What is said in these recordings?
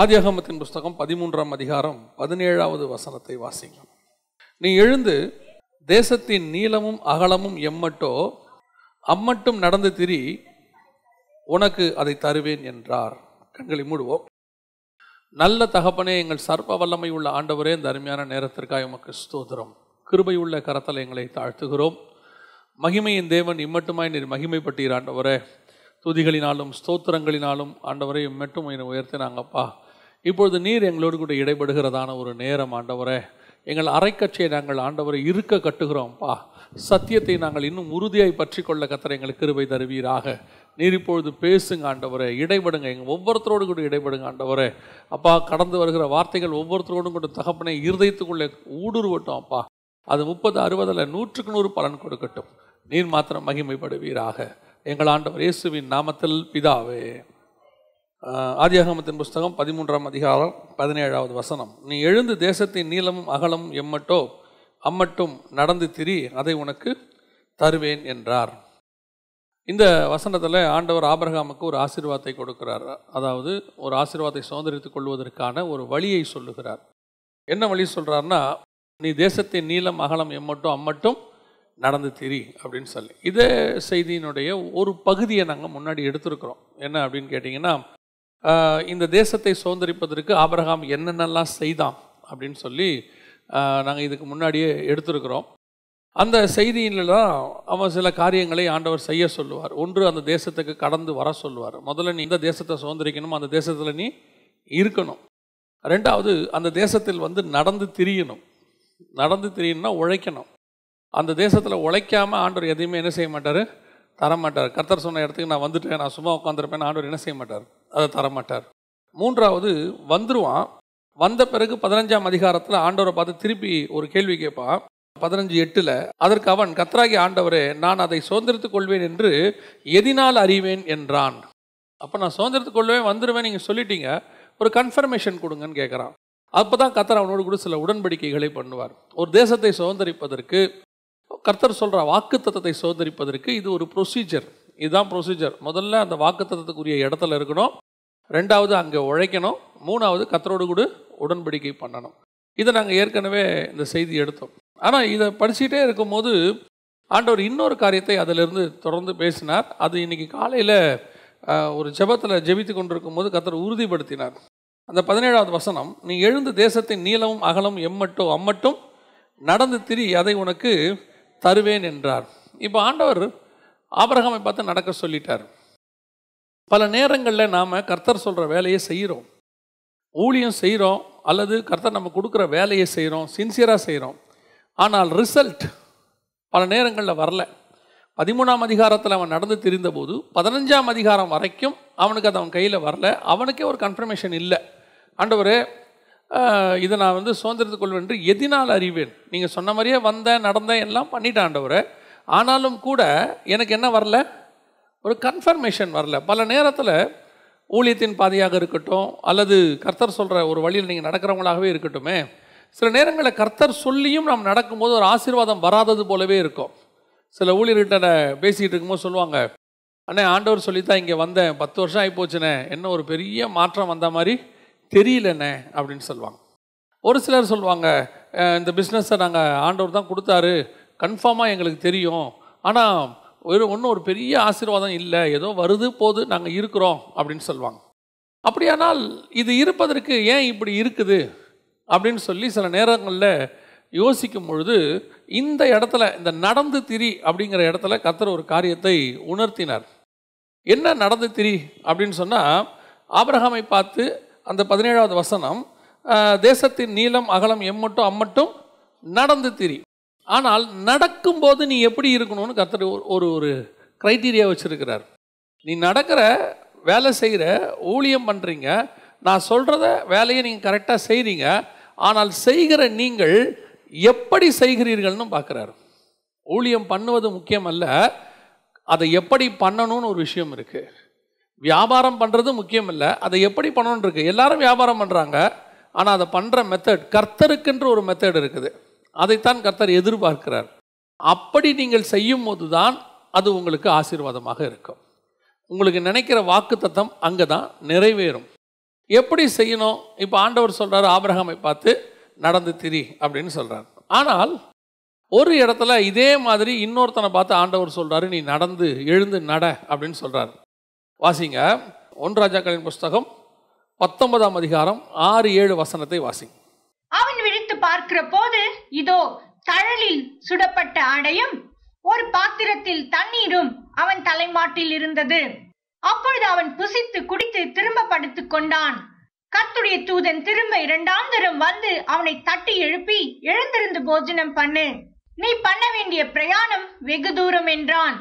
ஆதியாகமத்தின் புஸ்தகம் பதிமூன்றாம் அதிகாரம் பதினேழாவது வசனத்தை வாசிக்கும் நீ எழுந்து தேசத்தின் நீளமும் அகலமும் எம்மட்டோ அம்மட்டும் நடந்து திரி உனக்கு அதை தருவேன் என்றார். கண்களை மூடுவோம். நல்ல தகப்பனே எங்கள் சர்ப்ப வல்லமை உள்ள ஆண்டவரே இந்த அருமையான நேரத்திற்காக உமக்கு ஸ்தோத்திரம். கிருபை உள்ள கரத்தில் எங்களை தாழ்த்துகிறோம். மகிமையின் தேவன் இம்மட்டுமாய் நீர் மகிமைப்பட்டீர் ஆண்டவரே. துதிகளினாலும் ஸ்தோத்திரங்களினாலும் ஆண்டவரை இம்மட்டும் என்னை உயர்த்தினாங்கப்பா. இப்பொழுது நீர் எங்களோடு கூட இடைபடுகிறதான ஒரு நேரம் ஆண்டவரே. எங்கள் அரைக்கட்சியை நாங்கள் ஆண்டவரை இருக்க கட்டுகிறோம்ப்பா சத்தியத்தை நாங்கள் இன்னும் உறுதியாய் பற்றி கொள்ள கத்தரை எங்களுக்கு கிருபை தருவீராக. நீர் இப்பொழுது பேசுங்க ஆண்டவரே. இடைபடுங்க எங்கள் ஒவ்வொருத்தரோடு கூட இடைபடுங்க ஆண்டவரே. அப்பா கடந்து வருகிற வார்த்தைகள் ஒவ்வொருத்தரோடும் கூட தகப்பனை இருதயத்துக்குள்ளே ஊடுருவட்டும் அப்பா அது முப்பது அறுபதில் நூற்றுக்கு நூறு பலன் கொடுக்கட்டும். நீர் மாத்திரம் மகிமைப்படுவீராக. எங்கள் ஆண்டவர் இயேசுவின் நாமத்தில் பிதாவே. ஆதியாகமத்தின் புஸ்தகம் பதிமூன்றாம் அதிகாரம் பதினேழாவது வசனம். நீ எழுந்து தேசத்தின் நீளமும் அகலமும் எம்மட்டோ அம்மட்டும் நடந்து திரி அதை உனக்கு தருவேன் என்றார். இந்த வசனத்தில் ஆண்டவர் ஆபரகாமுக்கு ஒரு ஆசீர்வாதத்தை கொடுக்கிறார். அதாவது ஒரு ஆசீர்வாதத்தை சுதந்திரித்துக் கொள்வதற்கான ஒரு வழியை சொல்லுகிறார். என்ன வழி சொல்கிறாருன்னா நீ தேசத்தின் நீளம் அகலம் எம்மட்டும் அம்மட்டும் நடந்து திரி அப்படின்னு சொல்லி. இதே செய்தியினுடைய ஒரு பகுதியை நாங்கள் முன்னாடி எடுத்திருக்கிறோம். என்ன அப்படின்னு கேட்டிங்கன்னா இந்த தேசத்தை சுதந்திரிப்பதற்கு ஆபரகாம் என்னென்னலாம் செய்தான் அப்படின்னு சொல்லி நாங்கள் இதுக்கு முன்னாடியே எடுத்திருக்கிறோம். அந்த செய்தியில் தான் அவன் சில காரியங்களை ஆண்டவர் செய்ய சொல்லுவார். ஒன்று அந்த தேசத்துக்கு கடந்து வர சொல்லுவார். முதல்ல நீ இந்த தேசத்தை சுதந்திரிக்கணும் அந்த தேசத்தில் நீ இருக்கணும். ரெண்டாவது அந்த தேசத்தில் வந்து நடந்து திரியணும். நடந்து திரியணும்னா உழைக்கணும். அந்த தேசத்தில் உழைக்காமல் ஆண்டவர் எதையுமே என்ன செய்ய மாட்டார்? தரமாட்டார். கர்த்தர் சொன்ன இடத்துக்கு நான் வந்துட்டேன் நான் சும்மா உட்காந்துருப்பேன் ஆண்டவர் என்ன செய்ய மாட்டார்? அதை தரமாட்டார். மூன்றாவது வந்துருவான். வந்த பிறகு பதினஞ்சாம் அதிகாரத்தில் ஆண்டவரை பார்த்து திருப்பி ஒரு கேள்வி கேட்பான் பதினஞ்சு எட்டில் அதற்கு அவன் கத்ராகி ஆண்டவரே நான் அதை சுதந்திரத்துக் கொள்வேன் என்று எதினால் அறிவேன்? என்றான். அப்போ நான் சுதந்திரத்துக் கொள்வேன் வந்துடுவேன் நீங்கள் சொல்லிட்டீங்க. ஒரு கன்ஃபர்மேஷன் கொடுங்கன்னு கேட்குறான். அப்போ தான் கத்தர் அவனோடு கூட சில உடன்படிக்கைகளை பண்ணுவார். ஒரு தேசத்தை சுதந்திரிப்பதற்கு கர்த்தர் சொல்கிற வாக்குத்தத்தை சுதந்திரிப்பதற்கு இது ஒரு ப்ரொசீஜர் இதுதான் ப்ரொசீஜர் முதல்ல அந்த வாக்குத்தத்தத்துக்குரிய இடத்துல இருக்கணும். ரெண்டாவது அங்கே உழைக்கணும். மூணாவது கத்தரோடு கூட உடன்படிக்கை பண்ணணும். இதை நாங்கள் ஏற்கனவே இந்த செய்தி எடுத்தோம். ஆனால் இதை படிச்சுட்டே இருக்கும்போது ஆண்டவர் இன்னொரு காரியத்தை அதிலிருந்து தொடர்ந்து பேசினார். அது இன்னைக்கு காலையில் ஒரு ஜெபத்தில் ஜெபித்து கொண்டிருக்கும் போது கத்தர் உறுதிப்படுத்தினார். அந்த பதினேழாவது வசனம் நீ எழுந்து தேசத்தின் நீளமும் அகலம் எம்மட்டும் அம்மட்டும் நடந்து திரி அதை உனக்கு தருவேன் என்றார். இப்போ ஆண்டவர் ஆபரகமை பார்த்து நடக்க சொல்லிட்டார். பல நேரங்களில் நாம் கர்த்தர் சொல்கிற வேலையை செய்கிறோம் ஊழியம் செய்கிறோம் அல்லது கர்த்தர் நம்ம கொடுக்குற வேலையை செய்கிறோம் சின்சியராக செய்கிறோம் ஆனால் ரிசல்ட் பல நேரங்களில் வரல. பதிமூணாம் அதிகாரத்தில் அவன் நடந்து திரிந்தபோது பதினஞ்சாம் அதிகாரம் வரைக்கும் அவனுக்கு அது அவன் கையில் வரல. அவனுக்கே ஒரு கன்ஃபர்மேஷன் இல்லை. ஆண்டவரே இதை நான் வந்து சுதந்திரத்துக் கொள்வேன் என்று எதினால் அறிவேன். நீங்கள் சொன்ன மாதிரியே வந்தேன் நடந்தேன் எல்லாம் பண்ணிட்டேன் ஆண்டவரே. ஆனாலும் கூட எனக்கு என்ன வரல? ஒரு கன்ஃபர்மேஷன் வரல. பல நேரத்தில் ஊழியத்தின் பாதையாக இருக்கட்டும் அல்லது கர்த்தர் சொல்கிற ஒரு வழியில் நீங்கள் நடக்கிறவங்களாகவே இருக்கட்டுமே சில நேரங்களில் கர்த்தர் சொல்லியும் நாம் நடக்கும்போது ஒரு ஆசீர்வாதம் வராதது போலவே இருக்கும். சில ஊழியர்கிட்ட பேசிகிட்டு இருக்கும்போது சொல்லுவாங்க அண்ணே ஆண்டவர் சொல்லி தான் இங்கே வந்தேன். பத்து வருஷம் ஆகி போச்சுண்ணே என்ன ஒரு பெரிய மாற்றம் வந்த மாதிரி தெரியலண்ணே அப்படின்னு சொல்லுவாங்க. ஒரு சிலர் சொல்லுவாங்க இந்த பிஸ்னஸை நாங்கள் ஆண்டவர் தான் கொடுத்தாரு. கன்ஃபார்மாக எங்களுக்கு தெரியும். ஆனால் ஒரு ஒன்றும் ஒரு பெரிய ஆசீர்வாதம் இல்லை. ஏதோ வருது போது நாங்கள் இருக்கிறோம் அப்படின்னு சொல்லுவாங்க. அப்படியானால் இது இருப்பதற்கு ஏன் இப்படி இருக்குது? அப்படின்னு சொல்லி சில நேரங்களில் யோசிக்கும் பொழுது இந்த இடத்துல இந்த நடந்து திரி அப்படிங்கிற இடத்துல கத்தர் ஒரு காரியத்தை உணர்த்தினார். என்ன நடந்து திரி அப்படின்னு சொன்னால் ஆபிரகாமை பார்த்து அந்த பதினேழாவது வசனம் தேசத்தின் நீளம் அகலம் எம்மட்டும் அம்மட்டும் நடந்து திரி. ஆனால் நடக்கும்போது நீ எப்படி இருக்கணும்னு கத்தர் ஒரு ஒரு க்ரைட்டீரியா வச்சுருக்கிறார். நீ நடக்கிற வேலை செய்கிற ஊழியம் பண்ணுறீங்க நான் சொல்கிறத வேலையை நீங்கள் கரெக்டாக செய்கிறீங்க ஆனால் செய்கிற நீங்கள் எப்படி செய்கிறீர்கள்னு பார்க்குறாரு. ஊழியம் பண்ணுவது முக்கியம் அல்ல அதை எப்படி பண்ணணும்னு ஒரு விஷயம் இருக்குது வியாபாரம் பண்ணுறது முக்கியம் இல்லை அதை எப்படி பண்ணணும்னு இருக்குது எல்லாரும் வியாபாரம் பண்ணுறாங்க ஆனால் அதை பண்ணுற மெத்தட் கர்த்தருக்குன்ற ஒரு மெத்தட் இருக்குது. அதைத்தான் கர்த்தர் எதிர்பார்க்கிறார். அப்படி நீங்கள் செய்யும் போது தான் அது உங்களுக்கு ஆசீர்வாதமாக இருக்கும். உங்களுக்கு நினைக்கிற வாக்கு தத்தம் அங்கே தான் நிறைவேறும். எப்படி செய்யணும்? இப்போ ஆண்டவர் சொல்கிறார் ஆபிரகாமை பார்த்து நடந்து திரி அப்படின்னு சொல்கிறார் ஆனால் ஒரு இடத்துல இதே மாதிரி இன்னொருத்தனை பார்த்து ஆண்டவர் சொல்கிறாரு நீ நடந்து எழுந்து நட அப்படின்னு சொல்கிறார் வாசிங்க ஒன்றாஜாக்களின் புஸ்தகம் பத்தொன்பதாம் அதிகாரம் ஆறு ஏழு வசனத்தை வாசிங்க. பார்க்கிற போது இதோ தழலில் சுடப்பட்ட ஆடையும் ஒரு பாத்திரத்தில் தண்ணீரும் அவன் தலைமாட்டில் இருந்தது. அப்பொழுது அவன் புசித்து குடித்து திரும்ப படுத்துக் கொண்டான். கத்துடைய தூதன் திரும்ப இரண்டாம் தரம் வந்து அவனை தட்டி எழுப்பி எழுந்திருந்து போஜனம் பண்ணு. நீ பண்ண வேண்டிய பிரயாணம் வெகு தூரம் என்றான்.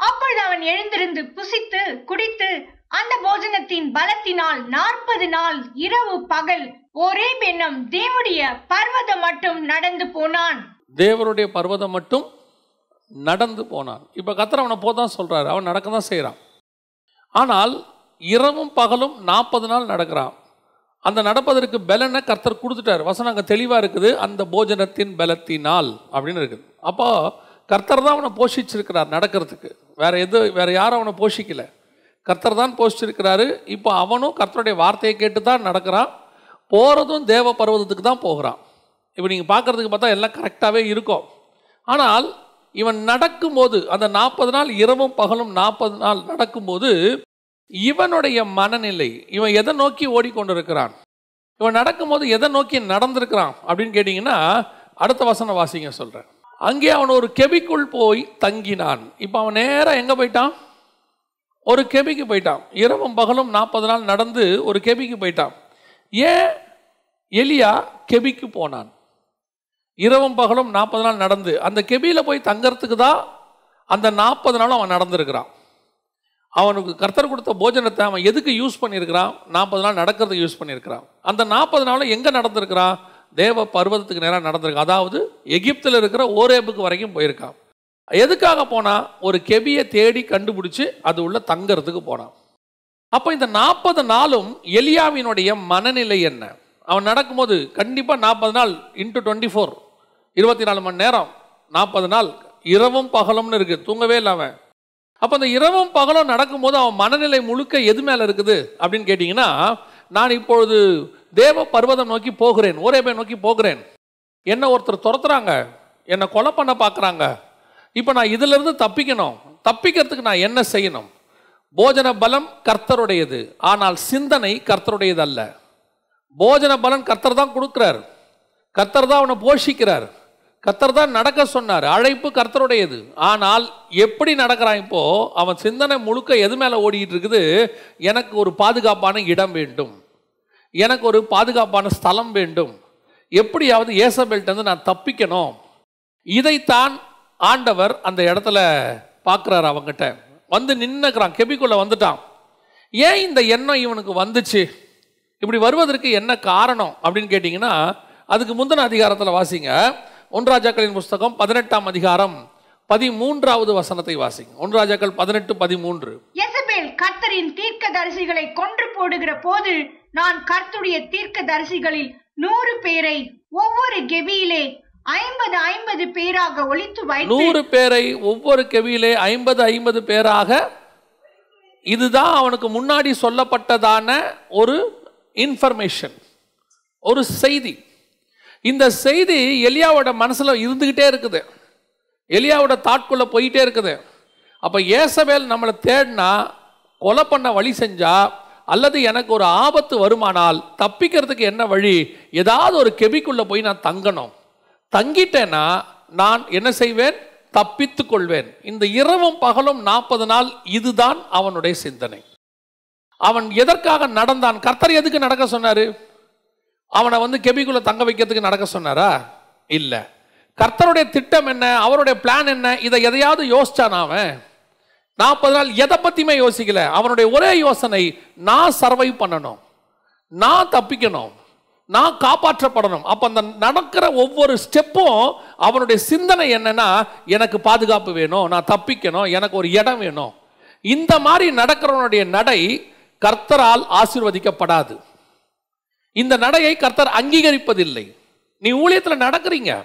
அப்பொழுது அவன் எழுந்திருந்து புசித்து குடித்து அந்த போஜனத்தின் பலத்தினால் நாற்பது நாள் இரவு பகல் ஒரே பெண்ணம் தேவனுடைய பர்வதம் மட்டும் நடந்து போனான். தேவருடைய பர்வதம் மட்டும் நடந்து போனான். இப்போ கத்தர் அவனை போதான் சொல்றாரு. அவன் நடக்க தான் செய்கிறான் ஆனால் இரவும் பகலும் நாற்பது நாள் நடக்கிறான். அந்த நடப்பதற்கு பலனை கர்த்தர் கொடுத்துட்டார். வசனம் அங்கே தெளிவாக இருக்குது. அந்த போஜனத்தின் பலத்தினால் அப்படின்னு இருக்குது. அப்போ கர்த்தர் தான் அவனை போஷிச்சிருக்கிறார் நடக்கிறதுக்கு. வேற எது வேற யாரும் அவனை போஷிக்கல. கர்த்தர் தான் போஷிச்சிருக்கிறாரு. இப்போ அவனும் கர்த்தருடைய வார்த்தையை கேட்டு தான் நடக்கிறான். போகிறதும் தேவ பர்வதத்துக்கு தான் போகிறான். இப்போ நீங்கள் பார்க்குறதுக்கு பார்த்தா எல்லாம் கரெக்டாகவே இருக்கும். ஆனால் இவன் நடக்கும்போது அந்த நாற்பது நாள் இரவும் பகலும் நாற்பது நாள் நடக்கும்போது இவனுடைய மனநிலை இவன் எதை நோக்கி ஓடிக்கொண்டிருக்கிறான்? இவன் நடக்கும்போது எதை நோக்கி நடந்திருக்கிறான் அப்படின்னு கேட்டிங்கன்னா அடுத்த வசனம் வாசிங்க சொல்கிறேன் அங்கே அவன் ஒரு கெபிக்குள் போய் தங்கினான். இப்போ அவன் நேராக எங்கே போயிட்டான்? ஒரு கெபிக்கு போயிட்டான். இரவும் பகலும் நாற்பது நாள் நடந்து ஒரு கெபிக்கு போயிட்டான். ஏன் எலியா கெபிக்கு போனான். இரவும் பகலும் நாற்பது நாள் நடந்து அந்த கெபியில் போய் தங்கறதுக்கு தான் அந்த நாற்பது நாளும் அவன் நடந்திருக்கிறான். அவனுக்கு கர்த்தர் கொடுத்த போஜனத்தை அவன் எதுக்கு யூஸ் பண்ணியிருக்கிறான்? நாற்பது நாள் நடக்கிறதுக்கு யூஸ் பண்ணியிருக்கிறான். அந்த நாற்பது நாளும் எங்கே நடந்திருக்கிறான்? தேவ பர்வதத்துக்கு நேராக நடந்திருக்கான். அதாவது எகிப்தில் இருக்கிற ஓரேபுக்கு வரைக்கும் போயிருக்கான். எதுக்காக போனால் ஒரு கெபியை தேடி கண்டுபிடிச்சி அது உள்ள தங்கிறதுக்கு போனான். அப்போ இந்த நாற்பது நாளும் எலியாவினுடைய மனநிலை என்ன? அவன் நடக்கும்போது கண்டிப்பாக நாற்பது நாள் இன்ட்டு டுவெண்ட்டி ஃபோர் இருபத்தி நாலு மணி நேரம் நாற்பது நாள் இரவும் பகலும்னு இருக்குது தூங்கவே இல்லை அவன். அப்போ அந்த இரவும் பகலும் நடக்கும்போது அவன் மனநிலை முழுக்க எது மேலே இருக்குது அப்படின்னு கேட்டிங்கன்னா நான் இப்பொழுது தேவ பர்வதம் நோக்கி போகிறேன் ஒரே பேர் நோக்கி போகிறேன். என்ன ஒருத்தர் துரத்துறாங்க? என்னை கொலை பண்ண பார்க்குறாங்க இப்போ நான் இதிலிருந்து தப்பிக்கணும். தப்பிக்கிறதுக்கு நான் என்ன செய்யணும்? போஜன பலம் கர்த்தருடையது. ஆனால் சிந்தனை கர்த்தருடையது அல்ல போஜன பலன் கர்த்தர் தான் கொடுக்குறார். கர்த்தர் தான் அவனை போஷிக்கிறார். கர்த்தர் தான் நடக்க சொன்னார். அழைப்பு கர்த்தருடையது. ஆனால் எப்படி நடக்கிறான் இப்போ? அவன் சிந்தனை முழுக்க எது மேலே ஓடிக்கிட்டு இருக்குது? எனக்கு ஒரு பாதுகாப்பான இடம் வேண்டும். எனக்கு ஒரு பாதுகாப்பான ஸ்தலம் வேண்டும். எப்படியாவது ஏசபெல்ட்டேருந்து நான் தப்பிக்கணும். இதைத்தான் ஆண்டவர் அந்த இடத்துல பார்க்குறாரு அவங்ககிட்ட வந்து நின்னுக்கிறான் கெபிக்குள்ளே வந்துட்டான். ஏன் இந்த எண்ணம் இவனுக்கு வந்துச்சு? இப்படி வருவதற்கு என்ன காரணம் அப்படின்னு கேட்டிங்கன்னா அதுக்கு முந்தின அதிகாரத்தில் வாசிங்க. ஒன்றாஜாக்களின் புஸ்தகம் பதினெட்டாம் அதிகாரம் பதிமூன்றாவது வசனத்தை வாசிங்க. ஒன்றாஜாக்கள் பதினெட்டு பதிமூன்று. எசபேல் கர்த்தரின் தீர்க்கதரிசிகளை கொன்று போடுகிற போது நான் கருத்துடைய தீர்க்க தரிசிகளில் நூறு பேரை ஒவ்வொரு கெபியிலே ஐம்பது ஐம்பது பேராக ஒழித்து வைத்து நூறு பேரை ஒவ்வொரு கெவியிலே ஐம்பது ஐம்பது பேராக இதுதான் அவனுக்கு முன்னாடி சொல்லப்பட்டதான ஒரு இன்ஃபர்மேஷன் ஒரு செய்தி. இந்த செய்தி எலியாவோட மனசில் இருந்துக்கிட்டே இருக்குது. எலியாவோட தாட்குள்ளே போயிட்டே இருக்குது. அப்போ ஏசவேல் நம்மளை தேடினா கொலை பண்ண வழி செஞ்சா அல்லது எனக்கு ஒரு ஆபத்து வருமானால் தப்பிக்கிறதுக்கு என்ன வழி? ஏதாவது ஒரு கெபிக்குள்ளே போய் நான் தங்கணும். தங்கிட்டேன்னா நான் என்ன செய்வேன்? தப்பித்து கொள்வேன் இந்த இரவும் பகலும் நாற்பது நாள் இதுதான் அவனுடைய சிந்தனை. அவன் எதற்காக நடந்தான்? கர்த்தர் எதுக்கு நடக்க சொன்னாரு? அவனை வந்து கெபிக்குள்ளே தங்க வைக்கிறதுக்கு நடக்க சொன்னாரா? இல்லை. கர்த்தருடைய திட்டம் என்ன? அவருடைய பிளான் என்ன? இதை எதையாவது யோசிச்சான் அவன்? நாற்பது நாள் எதை பற்றியுமே யோசிக்கல. அவனுடைய ஒரே யோசனை நான் சர்வை பண்ணணும். நான் தப்பிக்கணும். நான் காப்பாற்றப்படணும். அப்போ அந்த நடக்கிற ஒவ்வொரு ஸ்டெப்பும் அவனுடைய சிந்தனை என்னன்னா எனக்கு பாதுகாப்பு வேணும் நான் தப்பிக்கணும் எனக்கு ஒரு இடம் வேணும். இந்த மாதிரி நடக்கிறவனுடைய நடை கர்த்தரால் ஆசீர்வதிக்கப்படாது. இந்த நடையை கர்த்தர் அங்கீகரிப்பதில்லை. நீ ஊழியத்தில் நடக்கிறீங்க.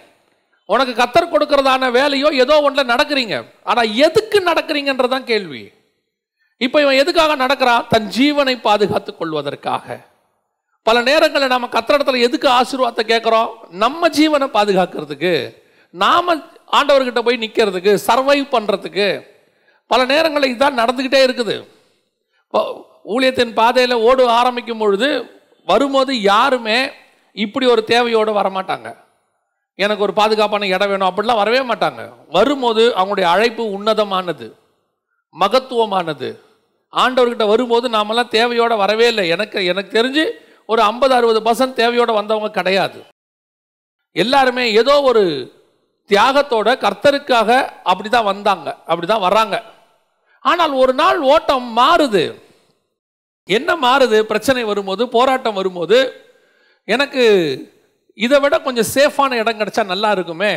உனக்கு கர்த்தர் கொடுக்கறதான வேலையோ ஏதோ ஒன்றில் நடக்கிறீங்க. ஆனால் எதுக்கு நடக்கிறீங்கன்றதான் கேள்வி. இப்போ இவன் எதுக்காக நடக்கிறான்? தன் ஜீவனை பாதுகாத்துக் கொள்வதற்காக. பல நேரங்களில் நம்ம கத்திரத்தில் எதுக்கு ஆசீர்வாதத்தை கேட்குறோம்? நம்ம ஜீவனை பாதுகாக்கிறதுக்கு நாம் ஆண்டவர்கிட்ட போய் நிற்கிறதுக்கு சர்வைவ் பண்ணுறதுக்கு பல நேரங்களில் இதுதான் நடந்துக்கிட்டே இருக்குது. ஊழியத்தின் பாதையில் ஓட ஆரம்பிக்கும் பொழுது வரும்போது யாருமே இப்படி ஒரு தேவையோடு வரமாட்டாங்க. எனக்கு ஒரு பாதுகாப்பான இடம் வேணும் அப்படிலாம் வரவே மாட்டாங்க. வரும்போது அவங்களுடைய அழைப்பு உன்னதமானது மகத்துவமானது. ஆண்டவர்கிட்ட வரும்போது நாமெல்லாம் தேவையோடு வரவே இல்லை. எனக்கு எனக்கு தெரிஞ்சு ஒரு ஐம்பது அறுபது பர்சன்ட் தேவையோடு வந்தவங்க கிடையாது. எல்லாருமே ஏதோ ஒரு தியாகத்தோட கர்த்தருக்காக அப்படி தான் வந்தாங்க அப்படி தான் வர்றாங்க. ஆனால் ஒரு நாள் ஓட்டம் மாறுது. என்ன மாறுது? பிரச்சனை வரும்போது போராட்டம் வரும்போது எனக்கு இதை விட கொஞ்சம் சேஃபான இடம் கிடைச்சா நல்லா இருக்குமே.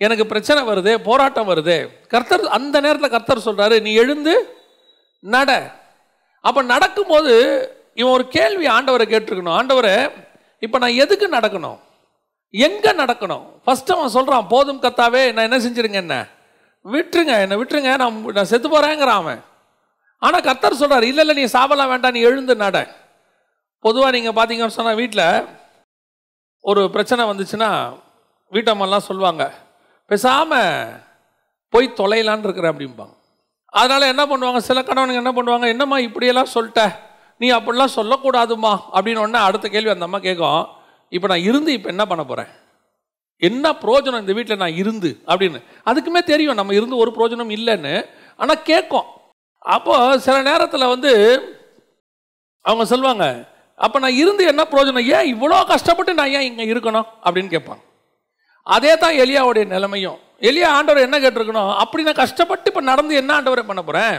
எனக்கு பிரச்சனை வருது போராட்டம் வருது. கர்த்தர் அந்த நேரத்தில் கர்த்தர் சொல்கிறாரு நீ எழுந்து நட. அப்போ நடக்கும்போது இவன் ஒரு கேள்வி ஆண்டவரை கேட்டிருக்கணும். ஆண்டவரை இப்போ நான் எதுக்கு நடக்கணும்? எங்கே நடக்கணும்? ஃபஸ்ட்டு அவன் சொல்கிறான் போதும் கத்தாவே நான் என்ன செஞ்சிருங்க என்ன? விட்டுருங்க என்னை விட்டுருங்க நான் நான் செத்து போகிறேங்கிறான் அவன். ஆனால் கத்தர் சொல்கிறார் இல்லை இல்லை நீ சாவலாம் வேண்டாம் நீ எழுந்து நட. பொதுவாக நீங்கள் பார்த்தீங்கன்னு சொன்னால் வீட்டில் ஒரு பிரச்சனை வந்துச்சுன்னா வீட்டம்மெல்லாம் சொல்லுவாங்க பேசாமல் போய் தொலைலான்னு இருக்கிற அப்படிம்பாங்க. அதனால் என்ன பண்ணுவாங்க? சில கணவனுங்க என்ன பண்ணுவாங்க? என்னம்மா இப்படியெல்லாம் சொல்லிட்ட? நீ அப்படிலாம் சொல்லக்கூடாதும்மா அப்படின்னு உடனே அடுத்த கேள்வி அந்த அம்மா கேட்கும். இப்போ நான் இருந்து இப்போ என்ன பண்ண போகிறேன் என்ன பிரயோஜனம் இந்த வீட்டில் நான் இருந்து? அப்படின்னு. அதுக்குமே தெரியும் நம்ம இருந்து ஒரு பிரயோஜனம் இல்லைன்னு. ஆனால் கேட்கும். அப்போ சில நேரத்தில் வந்து அவங்க சொல்லுவாங்க அப்போ நான் இருந்து என்ன பிரயோஜனம் ஏன் இவ்வளோ கஷ்டப்பட்டு நான் ஏன் இங்கே இருக்கணும்? அப்படின்னு கேட்பாங்க. அதே தான் எலியாவுடைய நிலைமையும். எலியா ஆண்டவர் என்ன கேட்டிருக்கணும்? அப்படி நான் கஷ்டப்பட்டு இப்போ நடந்து என்ன ஆண்டவரை பண்ண போகிறேன்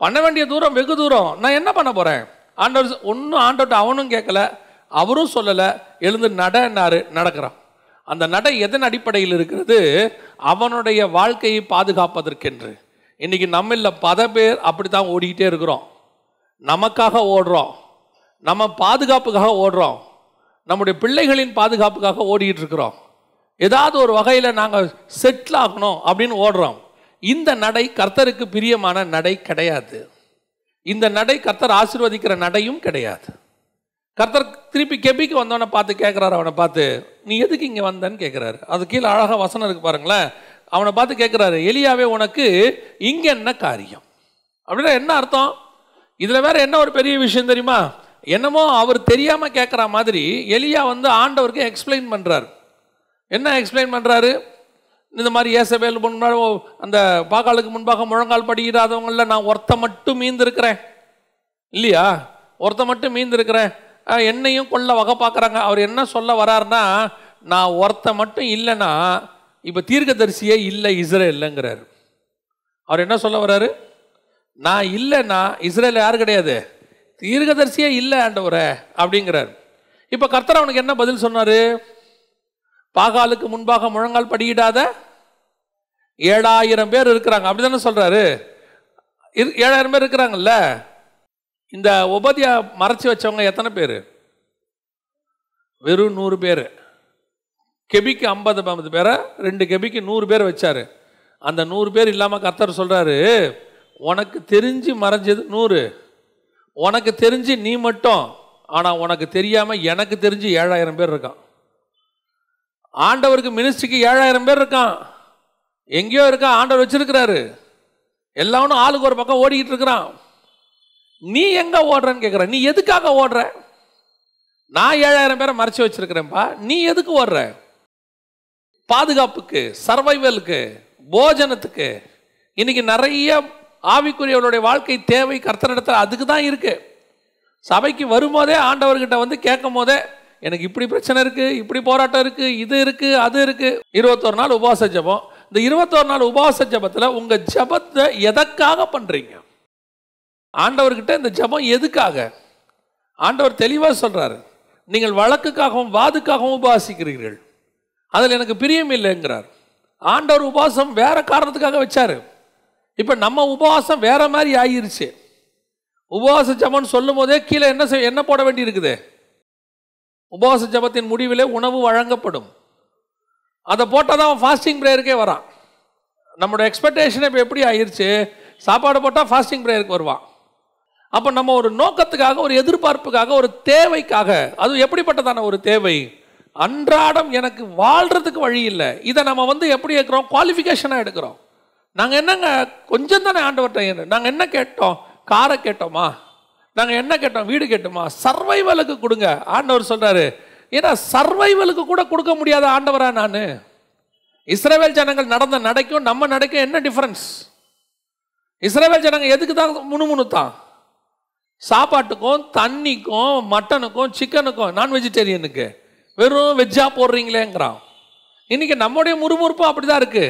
பண்ண வேண்டிய தூரம் வெகு தூரம். நான் என்ன பண்ண போகிறேன் ஆண்டவர் ஒன்றும் ஆண்டவர்கிட்ட அவனும் கேட்கல அவரும் சொல்லலை எழுந்து நடன்னாரு நடக்கிறான். அந்த நடை எதன் அடிப்படையில் இருக்கிறது? அவனுடைய வாழ்க்கையை பாதுகாப்பதற்கென்று. இன்றைக்கி நம்மள பல பேர் அப்படி தான் ஓடிக்கிட்டே இருக்கிறோம். நமக்காக ஓடுறோம். நம்ம பாதுகாப்புக்காக ஓடுறோம். நம்முடைய பிள்ளைகளின் பாதுகாப்புக்காக ஓடிக்கிட்டு இருக்கிறோம். ஏதாவது ஒரு வகையில் நாங்கள் செட்டில் ஆகணும் அப்படின்னு ஓடுறோம். இந்த நடை கர்த்தருக்கு பிரியமான நடை கிடையாது. இந்த நடை கர்த்தர் ஆசீர்வதிக்கிற நடையும் கிடையாது. கர்த்தர் திருப்பி கெபிக்கு வந்தவனை பார்த்து கேட்குறாரு அவனை பார்த்து நீ எதுக்கு இங்கே வந்தன்னு கேட்குறாரு அது கீழே அழகாக வசனம் இருக்கு பாருங்களேன். அவனை பார்த்து கேட்குறாரு எலியாவே உனக்கு இங்கே என்ன காரியம்? அப்படின்னா என்ன அர்த்தம்? இதில் வேற என்ன ஒரு பெரிய விஷயம் தெரியுமா? என்னமோ அவர் தெரியாமல் கேட்குற மாதிரி எலியா வந்து ஆண்டவருக்கு எக்ஸ்பிளைன் பண்ணுறாரு என்ன எக்ஸ்பிளைன் பண்ணுறாரு இந்த மாதிரி ஏசபேல் முன்னாடி அந்த பாக்காலுக்கு முன்பாக முழங்கால் படியிடாதவங்கள நான் ஒருத்த மட்டும் மீந்திருக்கிறேன். இல்லையா? ஒருத்த மட்டும் மீந்திருக்கிறேன். என்னையும் கொள்ள வகை பார்க்குறாங்க. அவர் என்ன சொல்ல வராருன்னா நான் ஒருத்த மட்டும் இல்லைன்னா இப்போ தீர்க்கதரிசியே இல்லை இஸ்ரேல் இல்லைங்கிறாரு. அவர் என்ன சொல்ல வர்றாரு நான் இல்லைன்னா இஸ்ரேல் யார் கிடையாது? தீர்க்கதரிசியே இல்லை ஆண்டவரே அப்படிங்கிறார். இப்போ கர்த்தர் அவனுக்கு என்ன பதில் சொன்னார்? பாகாலுக்கு முன்பாக முழங்கால் படியிடாத ஏழாயிரம் பேர் இருக்கிறாங்க. அப்படிதானே சொல்றாரு? இரு- ஏழாயிரம் பேர் இருக்கிறாங்கல்ல? இந்த உபதியா மறைச்சி வச்சவங்க எத்தனை பேர்? வெறும் நூறு பேர். கெபிக்கு ஐம்பது ஐம்பது பேரை? ரெண்டு கெபிக்கு நூறு பேர் வச்சாரு. அந்த நூறு பேர் இல்லாமல் கர்த்தர் சொல்கிறாரு உனக்கு தெரிஞ்சு மறைஞ்சது நூறு. உனக்கு தெரிஞ்சு நீ மட்டும். ஆனால் உனக்கு தெரியாமல் எனக்கு தெரிஞ்சு ஏழாயிரம் பேர் இருக்கான். ஆண்டவருக்கு மினிஸ்ட்ரிக்கு ஏழாயிரம் பேர் இருக்கான். எங்கேயோ இருக்கா ஆண்டவர் வச்சிருக்கிறாரு. எல்லாவனும் ஆளுக்கு ஒரு பக்கம் ஓடிக்கிட்டு இருக்கிறான். நீ எங்க ஓடுறன்னு கேட்குற நீ எதுக்காக ஓடுற? நான் ஏழாயிரம் பேரை மறைச்சு வச்சிருக்கிறேன்ப்பா. நீ எதுக்கு ஓடுற? பாதுகாப்புக்கு சர்வைவலுக்கு போஜனத்துக்கு. இன்னைக்கு நிறைய ஆவிக்குரியவர்களுடைய வாழ்க்கை தேவை கர்த்தனிடத்தில் அதுக்கு தான் இருக்கு. சபைக்கு வரும்போதே ஆண்டவர்கிட்ட வந்து கேட்கும் போதே எனக்கு இப்படி பிரச்சனை இருக்குது இப்படி போராட்டம் இருக்குது இது இருக்குது அது இருக்குது இருபத்தொரு நாள் உபவாச ஜெபம். இந்த இருபத்தொரு நாள் உபவாச ஜெபத்தில் உங்கள் ஜெபத்தை எதற்காக பண்ணுறீங்க ஆண்டவர்கிட்ட இந்த ஜெபம் எதுக்காக? ஆண்டவர் தெளிவாக சொல்கிறாரு நீங்கள் வழக்குக்காகவும் வாதுக்காகவும் உபவாசிக்கிறீர்கள் அதில் எனக்கு பிரியம் இல்லைங்கிறார். ஆண்டவர் உபவாசம் வேறு காரணத்துக்காக வச்சார். இப்போ நம்ம உபவாசம் வேறு மாதிரி ஆயிருச்சு. உபவாச ஜெபம்னு சொல்லும் போதே கீழே என்ன செய் என்ன போட வேண்டி இருக்குது உபவாச ஜெபத்தின் முடிவிலே உணவு வழங்கப்படும். அதை போட்டால் தான் ஃபாஸ்டிங் ப்ரேயருக்கே வரான். நம்மளோட எக்ஸ்பெக்டேஷன் இப்போ எப்படி ஆயிடுச்சு சாப்பாடு போட்டால் ஃபாஸ்டிங் ப்ரேயருக்கு வருவான். அப்போ நம்ம ஒரு நோக்கத்துக்காக ஒரு எதிர்பார்ப்புக்காக ஒரு தேவைக்காக அது எப்படிப்பட்டதான ஒரு தேவை? அன்றாடம் எனக்கு வாழ்கிறதுக்கு வழி இல்லை. இதை நம்ம வந்து எப்படி எடுக்கிறோம்? குவாலிஃபிகேஷனாக எடுக்கிறோம். நாங்கள் என்னங்க? கொஞ்சம் தானே ஆண்டவர்கிட்ட நாங்கள் என்ன கேட்டோம்? காரை கேட்டோமா? நாங்கள் என்ன கேட்டோம்? வீடு கேட்டோமா? சர்வைவலுக்கு கொடுங்க. ஆண்டவர் சொல்கிறாரு ஏன்னா சர்வைவலுக்கு கூட கொடுக்க முடியாத ஆண்டவரா நான். இஸ்ரேவேல் ஜனங்கள் நடந்த நடைக்கும் நம்ம நடைக்கும் என்ன டிஃப்ரென்ஸ் இஸ்ரேவேல் ஜனங்கள் எதுக்கு தான் முணுமுணுத்தான்? சாப்பாட்டுக்கும் தண்ணிக்கும் மட்டனுக்கும் சிக்கனுக்கும் நான் வெஜிடேரியனுக்கு வெறும் வெஜ்ஜா போடுறீங்களேங்கிறான். இன்னைக்கு நம்முடைய முறுமுறுப்பாக அப்படி தான் இருக்குது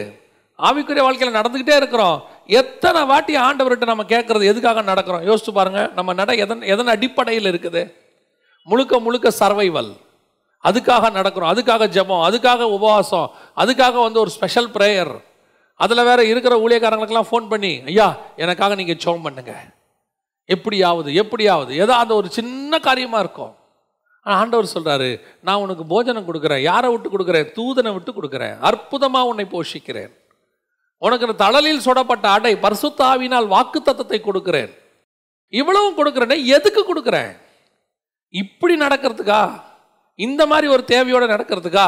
ஆவிக்குரிய வாழ்க்கையில் நடந்துக்கிட்டே இருக்கிறோம். எத்தனை வாட்டி ஆண்டவர்கிட்ட நம்ம கேட்குறது எதுக்காக நடக்கிறோம்? யோசிச்சு பாருங்கள் நம்ம நட எதன் எதன் அடிப்படையில் இருக்குது? முழுக்க முழுக்க சர்வைவல் அதுக்காக நடக்கிறோம் அதுக்காக ஜெபம் அதுக்காக உபவாசம் அதுக்காக வந்து ஒரு ஸ்பெஷல் ப்ரேயர் அதில் வேற இருக்கிற ஊழியக்காரங்களுக்கெல்லாம் ஃபோன் பண்ணி ஐயா எனக்காக நீங்கள் ஜோம் பண்ணுங்க. எப்படியாவது எப்படியாவது. ஏதோ அந்த ஒரு சின்ன காரியமாக இருக்கும். ஆனா ஆண்டவர் சொல்கிறாரு நான் உனக்கு போஜனம் கொடுக்குறேன் யாரை விட்டு கொடுக்குறேன்? தூதனை விட்டு கொடுக்குறேன். அற்புதமாக உன்னை போஷிக்கிறேன். உனக்கு இந்த தளலில் சுடப்பட்ட அடை பர்சுத்தாவினால் வாக்கு தத்தத்தை கொடுக்கிறேன். இவ்வளவும் கொடுக்குறேனே எதுக்கு கொடுக்குறேன்? இப்படி நடக்கிறதுக்கா? இந்த மாதிரி ஒரு தேவையோடு நடக்கிறதுக்கா?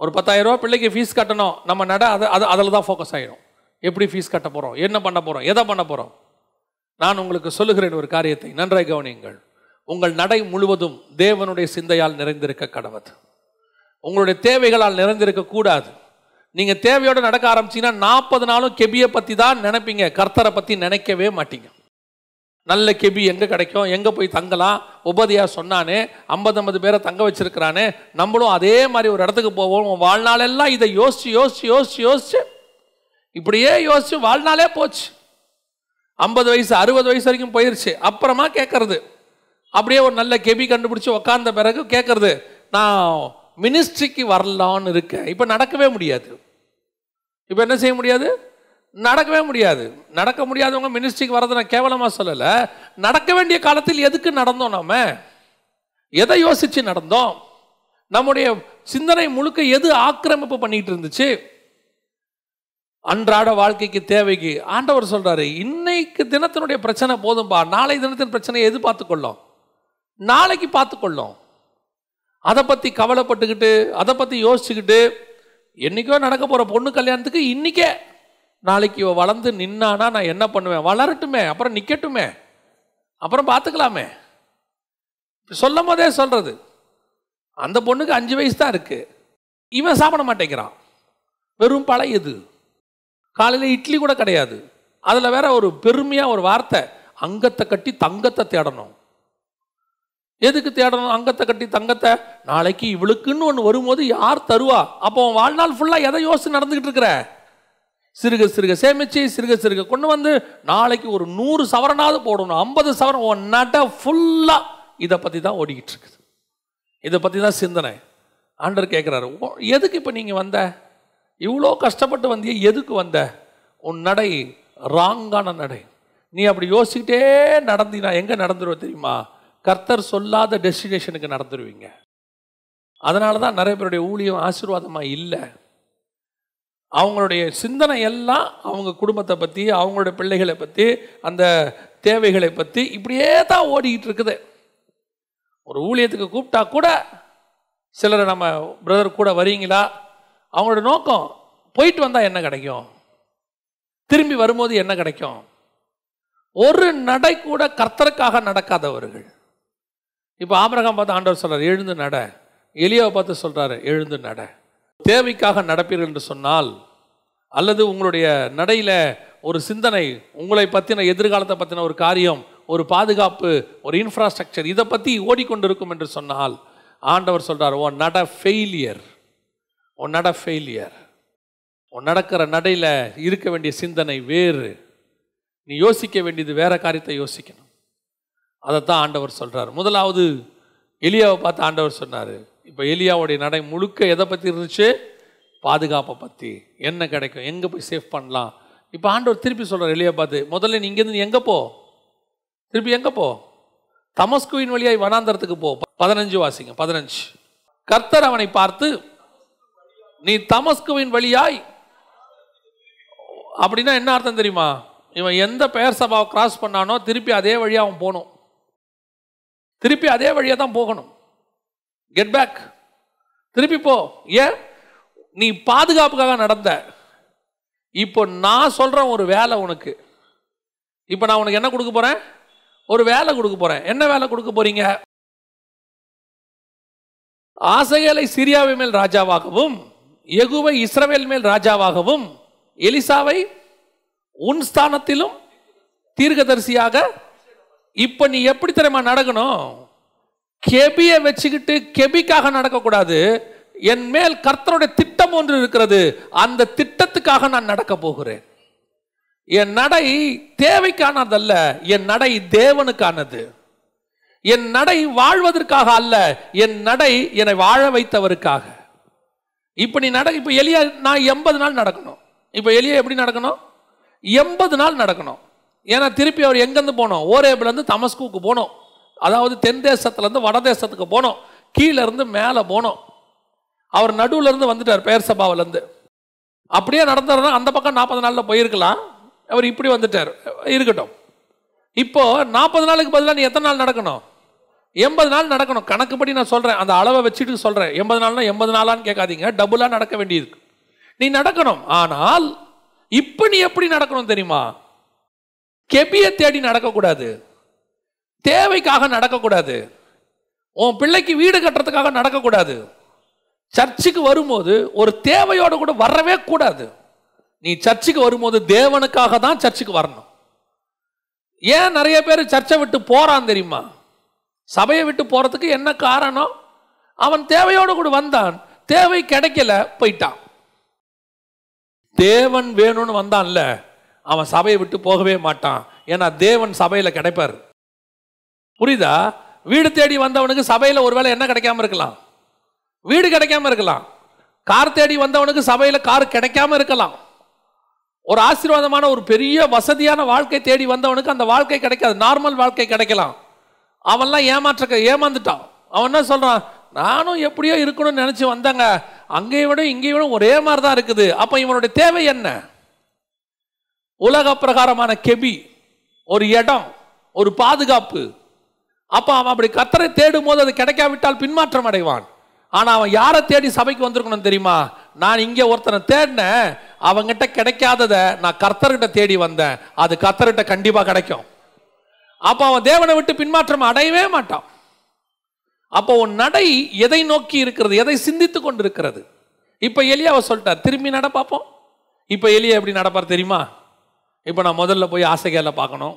ஒரு பத்தாயிரம் ரூபா பிள்ளைக்கு ஃபீஸ் கட்டணும். நம்ம நட அது அது அதில் தான் ஃபோக்கஸ் ஆகிடும் எப்படி ஃபீஸ் கட்ட போகிறோம் என்ன பண்ண போகிறோம் எதை பண்ண போகிறோம் நான் உங்களுக்கு சொல்லுகிறேன் ஒரு காரியத்தை நன்றாய் கவனியுங்கள். உங்கள் நடை முழுவதும் தேவனுடைய சிந்தையால் நிறைந்திருக்க கடவுது. உங்களுடைய தேவைகளால் நிறைந்திருக்க கூடாது. நீங்கள் தேவையோடு நடக்க ஆரம்பிச்சீங்கன்னா நாற்பது நாளும் கெபியை பற்றி தான் நினைப்பீங்க. கர்த்தரை பற்றி நினைக்கவே மாட்டீங்க. நல்ல கெபி எங்கே கிடைக்கும்? எங்கே போய் தங்கலாம்? உபதியாக சொன்னானே ஐம்பது ஐம்பது பேரை தங்க வச்சிருக்கிறானே நம்மளும் அதே மாதிரி ஒரு இடத்துக்கு போவோம். வாழ்நாளெல்லாம் இதை யோசிச்சு யோசிச்சு யோசிச்சு யோசிச்சு. இப்படியே யோசிச்சு வாழ்நாளே போச்சு. ஐம்பது வயசு அறுபது வயசு வரைக்கும் போயிருச்சு. அப்புறமா கேட்கறது அப்படியே ஒரு நல்ல கெபி கண்டுபிடிச்சி உக்காந்த பிறகு கேட்கறது நான் மினிஸ்ட்ரிக்கு வரலான்னு இருக்கேன் இப்போ நடக்கவே முடியாது. இப்போ என்ன செய்ய முடியாது? நடக்கவே முடியாது. நடக்க முடியாதவங்க மினிஸ்ட்ரிக்கு வரதை நான் கேவலமாக சொல்லலை. நடக்க வேண்டிய காலத்தில் எதுக்கு நடந்தோம் நாம்? எதை யோசித்து நடந்தோம்? நம்முடைய சிந்தனை முழுக்க எது ஆக்கிரமிப்பு பண்ணிகிட்டு இருந்துச்சு? அன்றாட வாழ்க்கைக்கு தேவைக்கு. ஆண்டவர் சொல்கிறாரு இன்னைக்கு தினத்தினுடைய பிரச்சனை போதும்பா. நாளை தினத்தின் பிரச்சனையை எது பார்த்துக்கொள்ளும் நாளைக்கு பார்த்துக்கொள்ளும். அதை பற்றி கவலைப்பட்டுக்கிட்டு அதை பற்றி யோசிச்சுக்கிட்டு என்னைக்கோ நடக்க போகிற பொண்ணு கல்யாணத்துக்கு இன்றைக்கே நாளைக்கு இவ வளர்ந்து நின்னானா நான் என்ன பண்ணுவேன்? வளரட்டுமே அப்புறம் நிற்கட்டுமே அப்புறம் பார்த்துக்கலாமே சொல்லும் போதே சொல்கிறது அந்த பொண்ணுக்கு அஞ்சு வயசு தான் இருக்குது இவன் சாப்பிட மாட்டேங்கிறான். வெறும் பழையது காலையில் இட்லி கூட கிடையாது. அதில் வேற ஒரு பெருமையாக ஒரு வார்த்தை அங்கத்தை கட்டி தங்கத்தை தேடணும். எதுக்கு தேடணும்? அங்கத்தை கட்டி தங்கத்தை? நாளைக்கு இவளுக்குன்னு ஒன்று வரும்போது யார் தருவா? அப்போ வாழ்நாள் ஃபுல்லாக எதை யோசிச்சு நடந்துக்கிட்டு இருக்கிற? சிறுக சிறுக சேமிச்சு சிறுக சிறுக. கொண்டு வந்து நாளைக்கு ஒரு நூறு சவரனாவது போடணும். ஐம்பது சவரன் உன் நட ஃபுல்லாக இதை பற்றி தான் ஓடிக்கிட்டு இருக்குது. இதை பற்றி தான் சிந்தனை. ஆண்டர் கேட்குறாரு எதுக்கு இப்போ நீங்கள் வந்த? இவ்வளோ கஷ்டப்பட்டு வந்திய எதுக்கு வந்த? உன் நடை ராங்கான நடை. நீ அப்படி யோசிக்கிட்டே நடந்தினா எங்கே நடந்துருவ தெரியுமா? கர்த்தர் சொல்லாத டெஸ்டினேஷனுக்கு நடந்துருவீங்க. அதனால தான் நிறைய பேருடைய ஊழியம் ஆசீர்வாதமாக இல்லை. அவங்களுடைய சிந்தனை எல்லாம் அவங்க குடும்பத்தை பற்றி அவங்களுடைய பிள்ளைகளை பற்றி அந்த தேவைகளை பற்றி இப்படியே தான் ஓடிக்கிட்டு இருக்குது. ஒரு ஊழியத்துக்கு கூப்பிட்டா கூட சிலரை நம்ம பிரதர் கூட வரீங்களா அவங்களோட நோக்கம் போயிட்டு வந்தால் என்ன கிடைக்கும்? திரும்பி வரும்போது என்ன கிடைக்கும்? ஒரு நடை கூட கர்த்தருக்காக நடக்காதவர்கள். இப்போ ஆபரகம் பார்த்து ஆண்டவர் சொல்கிறார் எழுந்து நட. எலியாவை பார்த்து சொல்கிறாரு எழுந்து நட. தேவைக்காக நடப்பீர்கள் என்று சொன்னால் அல்லது உங்களுடைய நடையில் ஒரு சிந்தனை உங்களை பற்றின எதிர்காலத்தை பற்றின ஒரு காரியம் ஒரு பாதுகாப்பு ஒரு இன்ஃப்ராஸ்ட்ரக்சர் இதை பற்றி ஓடிக்கொண்டிருக்கும் என்று சொன்னால் ஆண்டவர் சொல்கிறார் உன் நட ஃபெயிலியர் உன் நட ஃபெயிலியர் உன் நடக்கிற நடையில் இருக்க வேண்டிய சிந்தனை வேறு. நீ யோசிக்க வேண்டியது வேறு காரியத்தை யோசிக்கணும். அதைத்தான் ஆண்டவர் சொல்கிறார் முதலாவது எலியாவை பார்த்து ஆண்டவர் சொன்னார். இப்போ எலியாவுடைய நடை முழுக்க எதை பற்றி இருந்துச்சு? பாதுகாப்பை பற்றி என்ன கிடைக்கும்? எங்கே போய் சேஃப் பண்ணலாம்? இப்போ ஆண்டவர் திருப்பி சொல்கிறார் எலியா பார்த்து முதல்ல நீ இங்கேருந்து எங்கே போ? திருப்பி எங்கே போ? தமஸ்குவின் வழியாய் வனாந்தரத்துக்கு போ. பதினஞ்சு வாசிங்க பதினஞ்சு. கர்த்தர் அவனை பார்த்து நீ தமஸ்குவின் வழியாய் அப்படின்னா என்ன அர்த்தம் தெரியுமா? இவன் எந்த பெயர் சபாவை கிராஸ் பண்ணானோ திருப்பி அதே வழியாக அவன் போகணும். திருப்பி அதே வழியாக தான் போகணும். கெட் பேக் திருப்பி போ. ஏன்? நீ பாதுகாப்புக்காக நடந்த. இப்போ நான் சொல்கிறேன் ஒரு வேலை உனக்கு. இப்போ நான் உனக்கு என்ன கொடுக்க போகிறேன் ஒரு வேலை கொடுக்க போகிறேன் என்ன வேலை கொடுக்க போகிறீங்க ஆசையலை சிரியாவை மேல் ராஜாவாகவும் எகுவை இஸ்ரவேல் மேல் ராஜாவாகவும் எலிசாவை உன் ஸ்தானத்திலும் தீர்க்கதரிசியாக இப்போ நீ எப்படி தெரியுமா நடக்கணும்? கெபியை வச்சுக்கிட்டு கெபிக்காக நடக்கக்கூடாது. என் மேல் கர்த்தருடைய திட்டம் ஒன்று இருக்கிறது. அந்த திட்டத்துக்காக நான் நடக்க போகிறேன். என் நடை தேவைக்கானதல்ல. என் நடை தேவனுக்கானது. என் நடை வாழ்வதற்காக அல்ல. என் நடை என்னை வாழ வைத்தவருக்காக. இப்போ நீ நட இப்போ எளிய நான் எண்பது நாள் நடக்கணும். இப்போ எளியா எப்படி நடக்கணும்? எண்பது நாள் நடக்கணும். ஏன்னா திருப்பி அவர் எங்கேருந்து போனோம்? ஓரேபிலேருந்து தமஸ்குக்கு போனோம். அதாவது தென் தேசத்துலேருந்து வட தேசத்துக்கு போனோம். கீழேருந்து மேலே போனோம். அவர் நடுவுலேருந்து வந்துட்டார் பெயர் சபாவிலேருந்து. அப்படியே நடந்தாருன்னா அந்த பக்கம் நாற்பது நாளில் போயிருக்கலாம். அவர் இப்படி வந்துட்டார். இருக்கட்டும். இப்போது நாற்பது நாளுக்கு பதிலாக நீ எத்தனை நாள் நடக்கணும்? எண்பது நாள் நடக்கணும். கணக்குப்படி நான் சொல்கிறேன் அந்த அளவை வச்சுட்டு சொல்கிறேன் எண்பது நாள்னா எண்பது நாளான்னு கேட்காதீங்க. டபுளாக நடக்க வேண்டியது நீ நடக்கணும். ஆனால் இப்போ நீ எப்படி நடக்கணும் தெரியுமா? கெபியை தேடி நடக்கக்கூடாது. தேவைக்காக நடக்கக்கூடாது. உன் பிள்ளைக்கு வீடு கட்டுறதுக்காக நடக்கக்கூடாது. சர்ச்சுக்கு வரும்போது ஒரு தேவையோடு கூட வரவே கூடாது. நீ சர்ச்சுக்கு வரும்போது தேவனுக்காக தான் சர்ச்சுக்கு வரணும். ஏன் நிறைய பேர் சர்ச்சை விட்டு போகிறான் தெரியுமா? சபையை விட்டு போகிறதுக்கு என்ன காரணம்? அவன் தேவையோடு கூட வந்தான். தேவை கிடைக்கல போயிட்டான். தேவன் வேணும்னு வந்தான்ல. அவன் சபையை விட்டு போகவே மாட்டான். ஏன்னா தேவன் சபையில் கிடைப்பார். புரியுதா? வீடு தேடி வந்தவனுக்கு சபையில் ஒருவேளை என்ன கிடைக்காம இருக்கலாம்? வீடு கிடைக்காம இருக்கலாம். கார் தேடி வந்தவனுக்கு சபையில் கார் கிடைக்காம இருக்கலாம். ஒரு ஆசீர்வாதமான ஒரு பெரிய வசதியான வாழ்க்கை தேடி வந்தவனுக்கு அந்த வாழ்க்கை கிடைக்காது. நார்மல் வாழ்க்கை கிடைக்கலாம். அவன்லாம் ஏமாற்ற ஏமாந்துட்டான். அவன் என்ன சொல்கிறான் நானும் எப்படியோ இருக்கணும்னு நினச்சி வந்தாங்க. அங்கேயும் விட இங்கேயும் விட ஒரே மாதிரி தான் இருக்குது. அப்போ இவனுடைய தேவை என்ன? உலக பிரகாரமான கெபி ஒரு இடம் ஒரு பாதுகாப்பு. அப்போ அவன் அப்படி கத்தரை தேடும் போது அது கிடைக்காவிட்டால் பின்மாற்றம் அடைவான். ஆனால் அவன் யாரை தேடி சபைக்கு வந்திருக்கணும் தெரியுமா? நான் இங்கே ஒருத்தனை தேடினேன். அவங்கிட்ட கிடைக்காததை நான் கர்த்தர்கிட்ட தேடி வந்தேன். அது கர்த்தர்கிட்ட கண்டிப்பாக கிடைக்கும். அப்போ அவன் தேவனை விட்டு பின்மாற்றம் அடையவே மாட்டான். அப்போ உன் நடை எதை நோக்கி இருக்கிறது? எதை சிந்தித்து கொண்டு இருக்கிறது இப்போ எலியாவை சொல்லிட்டார். திரும்பி நட பார்ப்போம். இப்போ எலியா எப்படி நடப்பார் தெரியுமா? இப்போ நான் முதல்ல போய் ஆசைகேல பார்க்கணும்.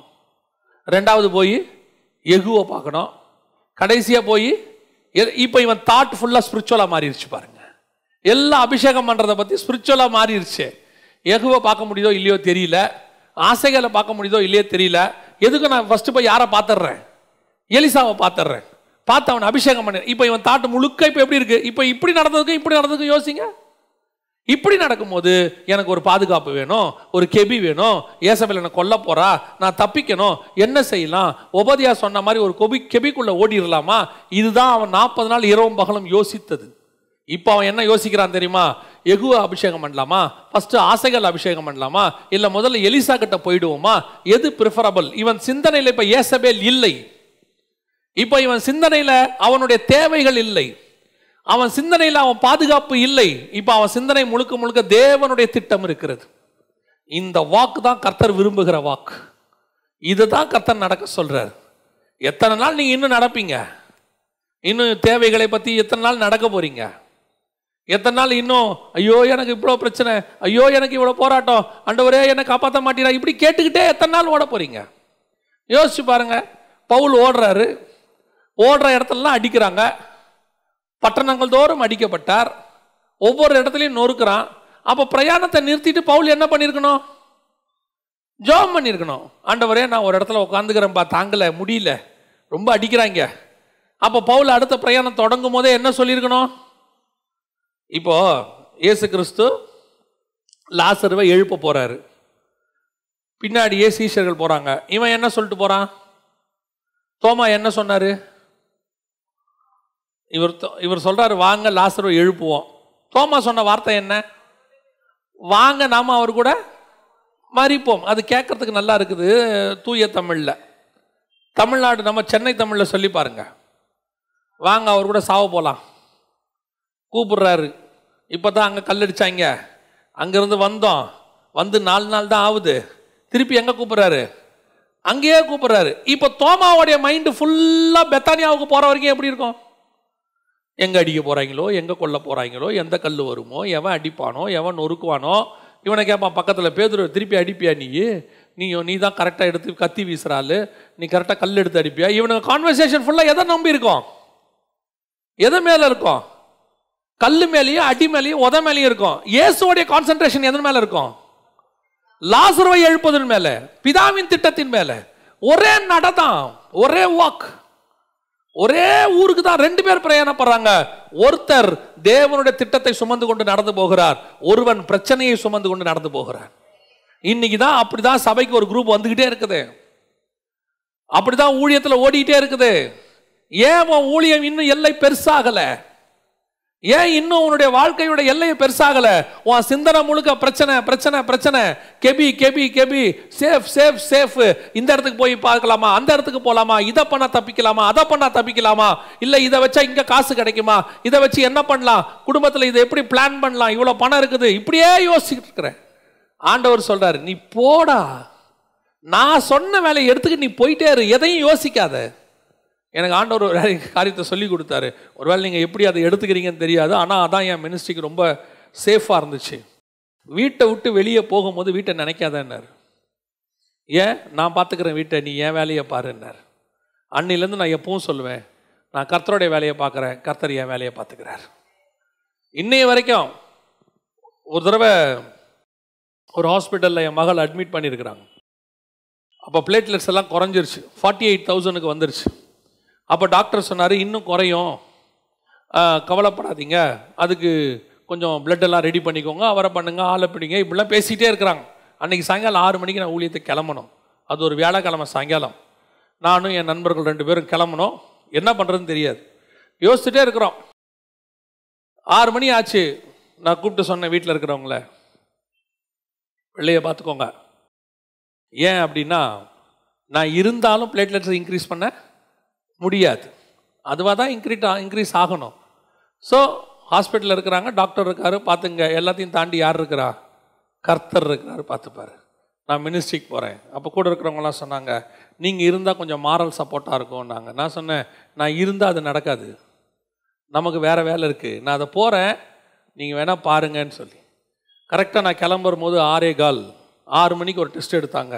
ரெண்டாவது போய் எகுவை பார்க்கணும். கடைசியாக போய் இப்போ இவன் தாட் ஃபுல்லாக ஸ்பிரிச்சுவலாக மாறிடுச்சு பாருங்க. எல்லாம் அபிஷேகம் பண்ணுறதை பற்றி ஸ்பிரிச்சுவலாக மாறிடுச்சு எகுவை பார்க்க முடியுதோ இல்லையோ தெரியல. ஆசைகளை பார்க்க முடியுதோ இல்லையோ தெரியல. எதுக்கு நான் ஃபஸ்ட்டு போய் யாரை பார்த்துட்றேன்? எலிசாவை பார்த்துட்றேன். பார்த்து அவனை அபிஷேகம் பண்ண. இப்போ இவன் தாட்டு முழுக்க இப்போ எப்படி இருக்கு? இப்போ இப்படி நடந்ததுக்கு இப்படி நடந்ததுக்கு யோசிங்க. இப்படி நடக்கும்போது எனக்கு ஒரு பாதுகாப்பு வேணும் ஒரு கெபி வேணும் ஏசபேல் என்னை கொல்ல போறா நான் தப்பிக்கணும் என்ன செய்யலாம்? உபதியா சொன்ன மாதிரி ஒரு கொபி கெபிக்குள்ள ஓடிடலாமா இதுதான் அவன் நாற்பது நாள் இரவும் பகலும் யோசித்தது. இப்போ அவன் என்ன யோசிக்கிறான் தெரியுமா? எகுவ அபிஷேகம் பண்ணலாமா? ஃபஸ்ட்டு ஆசைகள் அபிஷேகம் பண்ணலாமா? இல்லை முதல்ல எலிசா கிட்ட போயிடுவோமா? எது ப்ரிஃபரபிள் இவன் சிந்தனையில் இப்போ ஏசபேல் இல்லை. இப்போ இவன் சிந்தனையில் அவனுடைய தேவைகள் இல்லை. அவன் சிந்தனையில் அவன் பாதுகாப்பு இல்லை. இப்போ அவன் சிந்தனை முழுக்க முழுக்க தேவனுடைய திட்டம் இருக்கிறது. இந்த வாக்கு தான் கர்த்தர் விரும்புகிற வாக்கு இதுதான் கர்த்தர் நடக்க சொல்றார். எத்தனை நாள் நீங்க இன்னும் நடப்பீங்க? இன்னும் தேவைகளை பத்தி எத்தனை நாள் நடக்க போறீங்க? எத்தனை நாள் இன்னும் ஐயோ எனக்கு இவ்வளோ பிரச்சனை ஐயோ எனக்கு இவ்வளோ போராட்டம் அண்டவரே என்னை காப்பாற்ற மாட்டீரா? இப்படி கேட்டுக்கிட்டே எத்தனை நாள் ஓட போறீங்க? யோசிச்சு பாருங்க. பவுல் ஓடுறாரு. ஓடுற இடத்துலலாம் அடிக்கிறாங்க. பட்டணங்கள் தோறும் அடிக்கப்பட்டார். ஒவ்வொரு இடத்துலையும் நொறுக்கிறான். அப்போ பிரயாணத்தை நிறுத்திட்டு பவுல் என்ன பண்ணியிருக்கணும் ஜோம் பண்ணியிருக்கணும் ஆண்டவரே நான் ஒரு இடத்துல உட்காந்துக்கிறேன்ப்பா தாங்கலை முடியல. ரொம்ப அடிக்கிறாங்க. அப்போ பவுல் அடுத்த பிரயாணம் தொடங்கும் போதே என்ன சொல்லியிருக்கணும் இப்போ இயேசு கிறிஸ்து லாசருவை எழுப்ப போறாரு. பின்னாடியே சீஷர்கள் போறாங்க. இவன் என்ன சொல்லிட்டு போறான்? தோமா என்ன சொன்னாரு? இவர் தொ- இவர் சொல்கிறாரு வாங்க லாசருவை எழுப்புவோம். தோமா சொன்ன வார்த்தை என்ன? வாங்க நாம் அவர் கூட மறிப்போம். அது கேட்கறதுக்கு நல்லா இருக்குது தூய தமிழில். தமிழ்நாடு நம்ம சென்னை தமிழில் சொல்லி பாருங்க. வாங்க அவர் கூட சாவ போகலாம் கூப்பிடுறாரு. இப்போ தான் அங்கே கல்லடிச்சாங்க. அங்கேருந்து வந்தோம். வந்து நாலு நாள் தான் ஆகுது. திருப்பி எங்கே கூப்பிட்றாரு? அங்கேயே கூப்பிட்றாரு. இப்போ தோமாவுடைய மைண்டு ஃபுல்லாக பெத்தானியாவுக்கு போகிற வரைக்கும் எப்படி இருக்கும்? எங்கே அடிக்க போகிறாங்களோ எங்கே கொல்ல போகிறாங்களோ எந்த கல் வருமோ எவன் அடிப்பானோ எவன் நொறுக்குவானோ இவனை கேட்பான் பக்கத்தில் பேதுரு திருப்பி அடிப்பியா நீ? நீ நீ தான் கரெக்டாக எடுத்து கத்தி வீசுறாள். நீ கரெக்டாக கல் எடுத்து அடிப்பியா? இவனுக்கு கான்வர்சேஷன் ஃபுல்லாக எதை நம்பி இருக்கோம்? எதை மேலே இருக்கும்? கல் மேலேயும் அடி மேலேயும் உத மேலேயும் இருக்கும். இயேசுவோடைய கான்சென்ட்ரேஷன் எதன் மேலே இருக்கும்? லாசருவை எழுப்பதன் மேலே பிதாவின் திட்டத்தின் மேலே. ஒரே நடதான் ஒரே வாக் ஒரே ஊருக்கு தான் ரெண்டு பேர் பிரயாணப்படுறாங்க ஒருத்தர் தேவனுடைய திட்டத்தை சுமந்து கொண்டு நடந்து போகிறார். ஒருவன் பிரச்சனையை சுமந்து கொண்டு நடந்து போகிறார். இன்னைக்கு தான் அப்படிதான் சபைக்கு ஒரு குரூப் வந்துகிட்டே இருக்குது. அப்படிதான் ஊழியத்தில் ஓடிக்கிட்டே இருக்குது. ஏன் ஊழியம் இன்னும் எல்லை பெருசாகலை? ஏன் இன்னும் உன்னுடைய வாழ்க்கையோட எல்லையை பெருசாகல? உன் சிந்தனை முழுக்க பிரச்சனை பிரச்சனை பிரச்சனை. கெபி கெபி கெபி. Safe safe safe. இந்த இடத்துக்கு போய் பார்க்கலாமா? அந்த இடத்துக்கு போகலாமா இதை பண்ணா தப்பிக்கலாமா? அதை பண்ணா தப்பிக்கலாமா? இல்லை இதை வச்சா இங்க காசு கிடைக்குமா? இதை வச்சு என்ன பண்ணலாம்? குடும்பத்தில் இதை எப்படி பிளான் பண்ணலாம்? இவ்வளோ பணம் இருக்குது. இப்படியே யோசிச்சுட்டு இருக்கிறேன் ஆண்டவர் சொல்றாரு நீ போடா. நான் சொன்ன வேலையை எடுத்துக்கிட்டு நீ போயிட்டே இரு. எதையும் யோசிக்காத. எனக்கு ஆண்டவர் ஒரு காரியத்தை சொல்லி கொடுத்தாரு. ஒருவேளை நீங்கள் எப்படி அதை எடுத்துக்கிறீங்கன்னு தெரியாது. ஆனால் அதான் என் மினிஸ்ட்ரிக்கு ரொம்ப சேஃபாக இருந்துச்சு. வீட்டை விட்டு வெளியே போகும்போது வீட்டை நினைக்காதன்னார். ஏன்? நான் பார்த்துக்கிறேன் வீட்டை நீ என் வேலையை பாருன்னார். அன்னிலேருந்து நான் எப்பவும் சொல்லுவேன் நான் கர்த்தருடைய வேலையை பார்க்குறேன் கர்த்தர் என் வேலையை பார்த்துக்கிறார் இன்னைய வரைக்கும் ஒரு தடவை ஒரு ஹாஸ்பிட்டலில் என் மகள் அட்மிட் பண்ணியிருக்கிறாங்க அப்போ பிளேட்லெட்ஸ் எல்லாம் குறைஞ்சிருச்சு. ஃபார்ட்டி எயிட் தௌசண்ட்க்கு வந்துருச்சு. அப்போ டாக்டர் சொன்னார் இன்னும் குறையும். கவலைப்படாதீங்க. அதுக்கு கொஞ்சம் பிளட் எல்லாம் ரெடி பண்ணிக்கோங்க. அவரை பண்ணுங்க ஆளை பிடிங்க. இப்படிலாம் பேசிகிட்டே இருக்கிறாங்க. அன்றைக்கி சாயங்காலம் ஆறு மணிக்கு நான் ஊழியத்துக்கு கிளம்பணும். அது ஒரு வியாழக்கிழமை சாயங்காலம். நானும் என் நண்பர்கள் ரெண்டு பேரும் கிளம்பணும். என்ன பண்ணுறதுன்னு தெரியாது. யோசிச்சுட்டே இருக்கிறோம். ஆறு மணி ஆச்சு. நான் கூப்பிட்டு சொன்னேன் வீட்டில் இருக்கிறவங்கள. வெள்ளையை பார்த்துக்கோங்க. ஏன் அப்படின்னா நான் இருந்தாலும் பிளேட்லெட்ஸ் இன்க்ரீஸ் பண்ணேன் முடியாது. அதுவாக தான் இன்க்ரீட் இன்க்ரீஸ் ஆகணும். ஸோ ஹாஸ்பிட்டலில் இருக்கிறாங்க டாக்டர் இருக்காரு பார்த்துங்க எல்லாத்தையும் தாண்டி யார் இருக்கிறா? கர்த்தர் இருக்கிறாரு பார்த்துப்பாரு நான் மினிஸ்ட்ரிக்கு போகிறேன் அப்போ கூட இருக்கிறவங்களாம் சொன்னாங்க நீங்கள் இருந்தால் கொஞ்சம் மாரல் சப்போர்ட்டாக இருக்கும்னாங்க. நான் சொன்னேன் நான் இருந்தால் அது நடக்காது. நமக்கு வேறு வேலை இருக்குது நான் அதை போகிறேன் நீங்கள் வேணால் பாருங்கன்னு சொல்லி. கரெக்டாக நான் கிளம்பும் போது ஆறே கால் ஆறு மணிக்கு ஒரு டெஸ்ட் எடுத்தாங்க.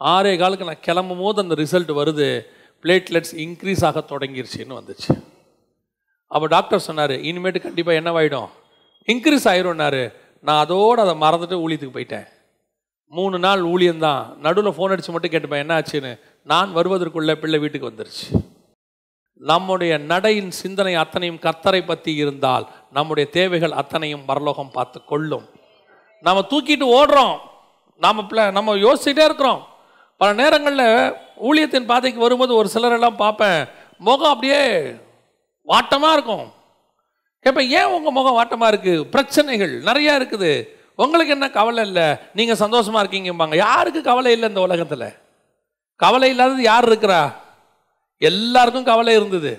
ஆறே காலுக்கு நான் கிளம்பும் போது அந்த ரிசல்ட் வருது. பிளேட்லெட்ஸ் இன்க்ரீஸ் ஆக தொடங்கிருச்சுன்னு வந்துச்சு. அப்போ டாக்டர் சொன்னார் இனிமேட்டு கண்டிப்பாக என்னவாயிடும் இன்க்ரீஸ் ஆயிரும்னாரு. நான் அதோடு அதை மறந்துட்டு ஊழியத்துக்கு போயிட்டேன். மூணு நாள் ஊழியம்தான் நடுவில் ஃபோன் அடித்து மட்டும் கேட்டுப்பேன் என்ன ஆச்சுன்னு? நான் வருவதற்குள்ளே பிள்ளை வீட்டுக்கு வந்துருச்சு. நம்முடைய நடையின் சிந்தனை அத்தனையும் கர்த்தரை பற்றி இருந்தால் நம்முடைய தேவைகள் அத்தனையும் பரலோகம் பார்த்து கொள்ளும். நம்ம தூக்கிட்டு ஓடுறோம். நாம் பிள்ளை நம்ம யோசிச்சுட்டே இருக்கிறோம். பல நேரங்களில் ஊழியத்தின் பாதைக்கு வரும்போது ஒரு சிலரெல்லாம் பார்ப்பேன் முகம் அப்படியே வாட்டமாக இருக்கும். கேட்பேன் ஏன் உங்கள் முகம் வாட்டமாக இருக்குது பிரச்சனைகள் நிறையா இருக்குது. உங்களுக்கு என்ன கவலை இல்லை? நீங்கள் சந்தோஷமாக இருக்கீங்கம்பாங்க. யாருக்கு கவலை இல்லை இந்த உலகத்தில்? கவலை இல்லாதது யார் இருக்கிறா? எல்லாருக்கும் கவலை இருந்தது.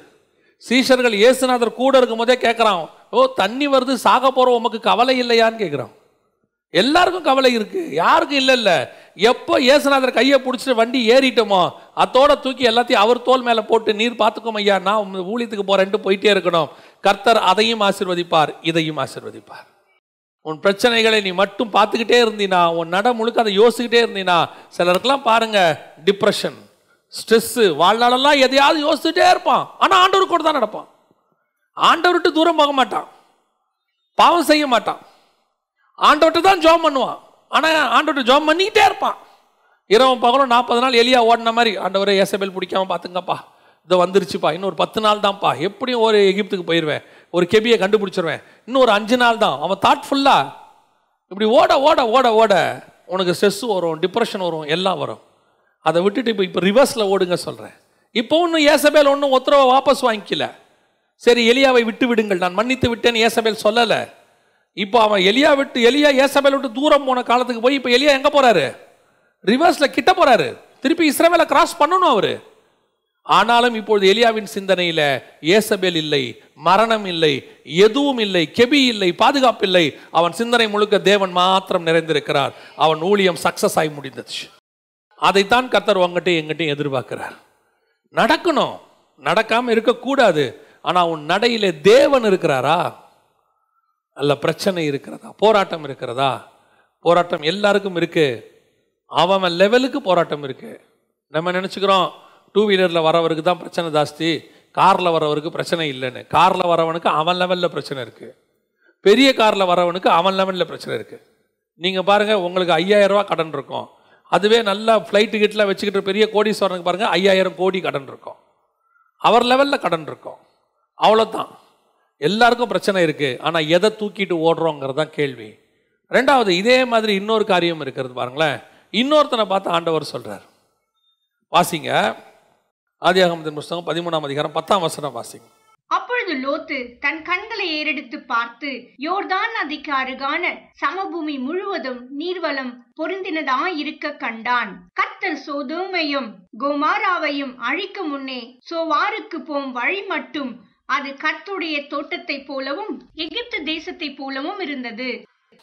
சீஷர்கள் இயேசுநாதர் கூட இருக்கும் போதே கேட்குறான் ஓ தண்ணி வருது சாக போகிறோம் உமக்கு கவலை இல்லையான்னு கேட்குறான் எல்லாருக்கும் கவலை இருக்குது யாருக்கும் இல்லை இல்லை? எப்போ ஏசுநாதர் கையை பிடிச்சிட்டு வண்டி ஏறிட்டோமோ அத்தோட தூக்கி எல்லாத்தையும் அவர் தோல் மேலே போட்டு நீர் பார்த்துக்கோம் ஐயா நான் ஊழியத்துக்கு போறேன்ட்டு போயிட்டே இருக்கணும். கர்த்தர் அதையும் ஆசிர்வதிப்பார் இதையும் ஆசிர்வதிப்பார். உன் பிரச்சனைகளை நீ மட்டும் பார்த்துக்கிட்டே இருந்தீனா உன் நட முழுக்க அதை யோசிக்கிட்டே இருந்தீனா சிலருக்கெல்லாம் பாருங்க டிப்ரெஷன் ஸ்ட்ரெஸ்ஸு வாழ்நாளெல்லாம் எதையாவது யோசிச்சுட்டே இருப்பான். ஆனால் ஆண்டவர் கூட தான் நடப்பான். ஆண்டவர் விட்டு தூரம் போக மாட்டான். பாவம் செய்ய மாட்டான். ஆண்டவர்கிட்ட தான் ஜோம் பண்ணுவான். ஆனால் ஆண்டோட ஜாப் பண்ணிக்கிட்டே இருப்பான். இரவு பகலும் நாற்பது நாள் எலியா ஓடின மாதிரி ஆண்டவரே ஏசபேல் பிடிக்காம பார்த்துங்கப்பா. இதை வந்துருச்சுப்பா. இன்னும் ஒரு பத்து நாள் தான்ப்பா எப்படியும் ஒரு எகிப்துக்கு போயிடுவேன் ஒரு கெபியை கண்டுபிடிச்சிருவேன். இன்னும் ஒரு அஞ்சு நாள் தான். அவன் தாட்ஃபுல்லா இப்படி ஓட ஓட ஓட ஓட உனக்கு ஸ்ட்ரெஸ் வரும் டிப்ரெஷன் வரும் எல்லாம் வரும். அதை விட்டுட்டு இப்போ இப்போ ரிவர்ஸில் ஓடுங்க சொல்கிறேன் இப்போ ஒன்றும் ஏசபேல் ஒன்றும் உத்தரவை வாபஸ் வாங்கிக்கல. சரி எலியாவை விட்டு விடுங்கள். நான் மன்னித்து விட்டேன்னு ஏசபேல் சொல்லலை. இப்போ அவன் எலியா விட்டு எலியா ஏசபேல் விட்டு தூரம் போன காலத்துக்கு போய் இப்போ எலியா எங்கே போறாரு? ரிவர்ஸில் கிட்ட போறாரு. திருப்பி இஸ்ரவேலை கிராஸ் பண்ணணும் அவர். ஆனாலும் இப்பொழுது எலியாவின் சிந்தனையில் ஏசபேல் இல்லை மரணம் இல்லை எதுவும் இல்லை கெபி இல்லை பாதுகாப்பு இல்லை. அவன் சிந்தனை முழுக்க தேவன் மாத்திரம் நிறைந்திருக்கிறார். அவன் ஊழியம் சக்சஸ் ஆகி முடிந்துச்சு அதைத்தான் கத்தர் உங்ககிட்ட எங்கிட்டையும் எதிர்பார்க்கிறார். நடக்கணும். நடக்காமல் இருக்கக்கூடாது. ஆனால் உன் நடையிலே தேவன் இருக்கிறாரா? அல்ல பிரச்சனை இருக்கிறதா? போராட்டம் இருக்கிறதா? போராட்டம் எல்லாருக்கும் இருக்கு. அவன் லெவலுக்கு போராட்டம் இருக்கு. நம்ம நினச்சிக்கிறோம்? டூ வீலரில் வரவருக்கு தான் பிரச்சனை ஜாஸ்தி. காரில் வரவருக்கு பிரச்சனை இல்லைன்னு. காரில் வரவனுக்கு அவன் லெவலில் பிரச்சனை இருக்குது பெரிய காரில் வரவனுக்கு அவன் லெவலில் பிரச்சனை இருக்குது நீங்கள் பாருங்கள் உங்களுக்கு ஐயாயிரரூவா கடன் இருக்கும். அதுவே நல்லா ஃப்ளைட் கிட்டலாம் வச்சுக்கிட்டு பெரிய கோடீஸ்வரனுக்கு பாருங்கள் ஐயாயிரம் கோடி கடன் இருக்கும். அவர் லெவலில் கடன் இருக்கும். அவ்வளோதான் எல்லாருக்கும் பிரச்சனை இருக்குது ஆனால் எதை தூக்கிட்டு ஓடுறோங்கிறது தான் கேள்வி. ரெண்டாவது இதே மாதிரி இன்னொரு காரியம் இருக்கிறது பாருங்களேன். இன்னொருத்தனை பார்த்து ஆண்டவர் சொல்கிறார் வாசிங்க. ஆதியாகமத்தின் புஸ்தகம் பதிமூணாம் அதிகாரம் பத்தாம் வசனம் வாசிங்க. அப்பொழுது லோத்து தன் கண்களை ஏறெடுத்து பார்த்து யோர்தான் நதிக்கு அருகான சமபூமி முழுவதும் நீர்வளம் பொருந்தினதாய் இருக்க கண்டான். கத்தர் சோதோமையும் கோமாராவையும் அழிக்க முன்னே சோவாருக்கு போம் வழி மட்டும் அது கர்த்துடைய தோட்டத்தைப் போலவும் எகிப்து தேசத்தைப் போலவும் இருந்தது.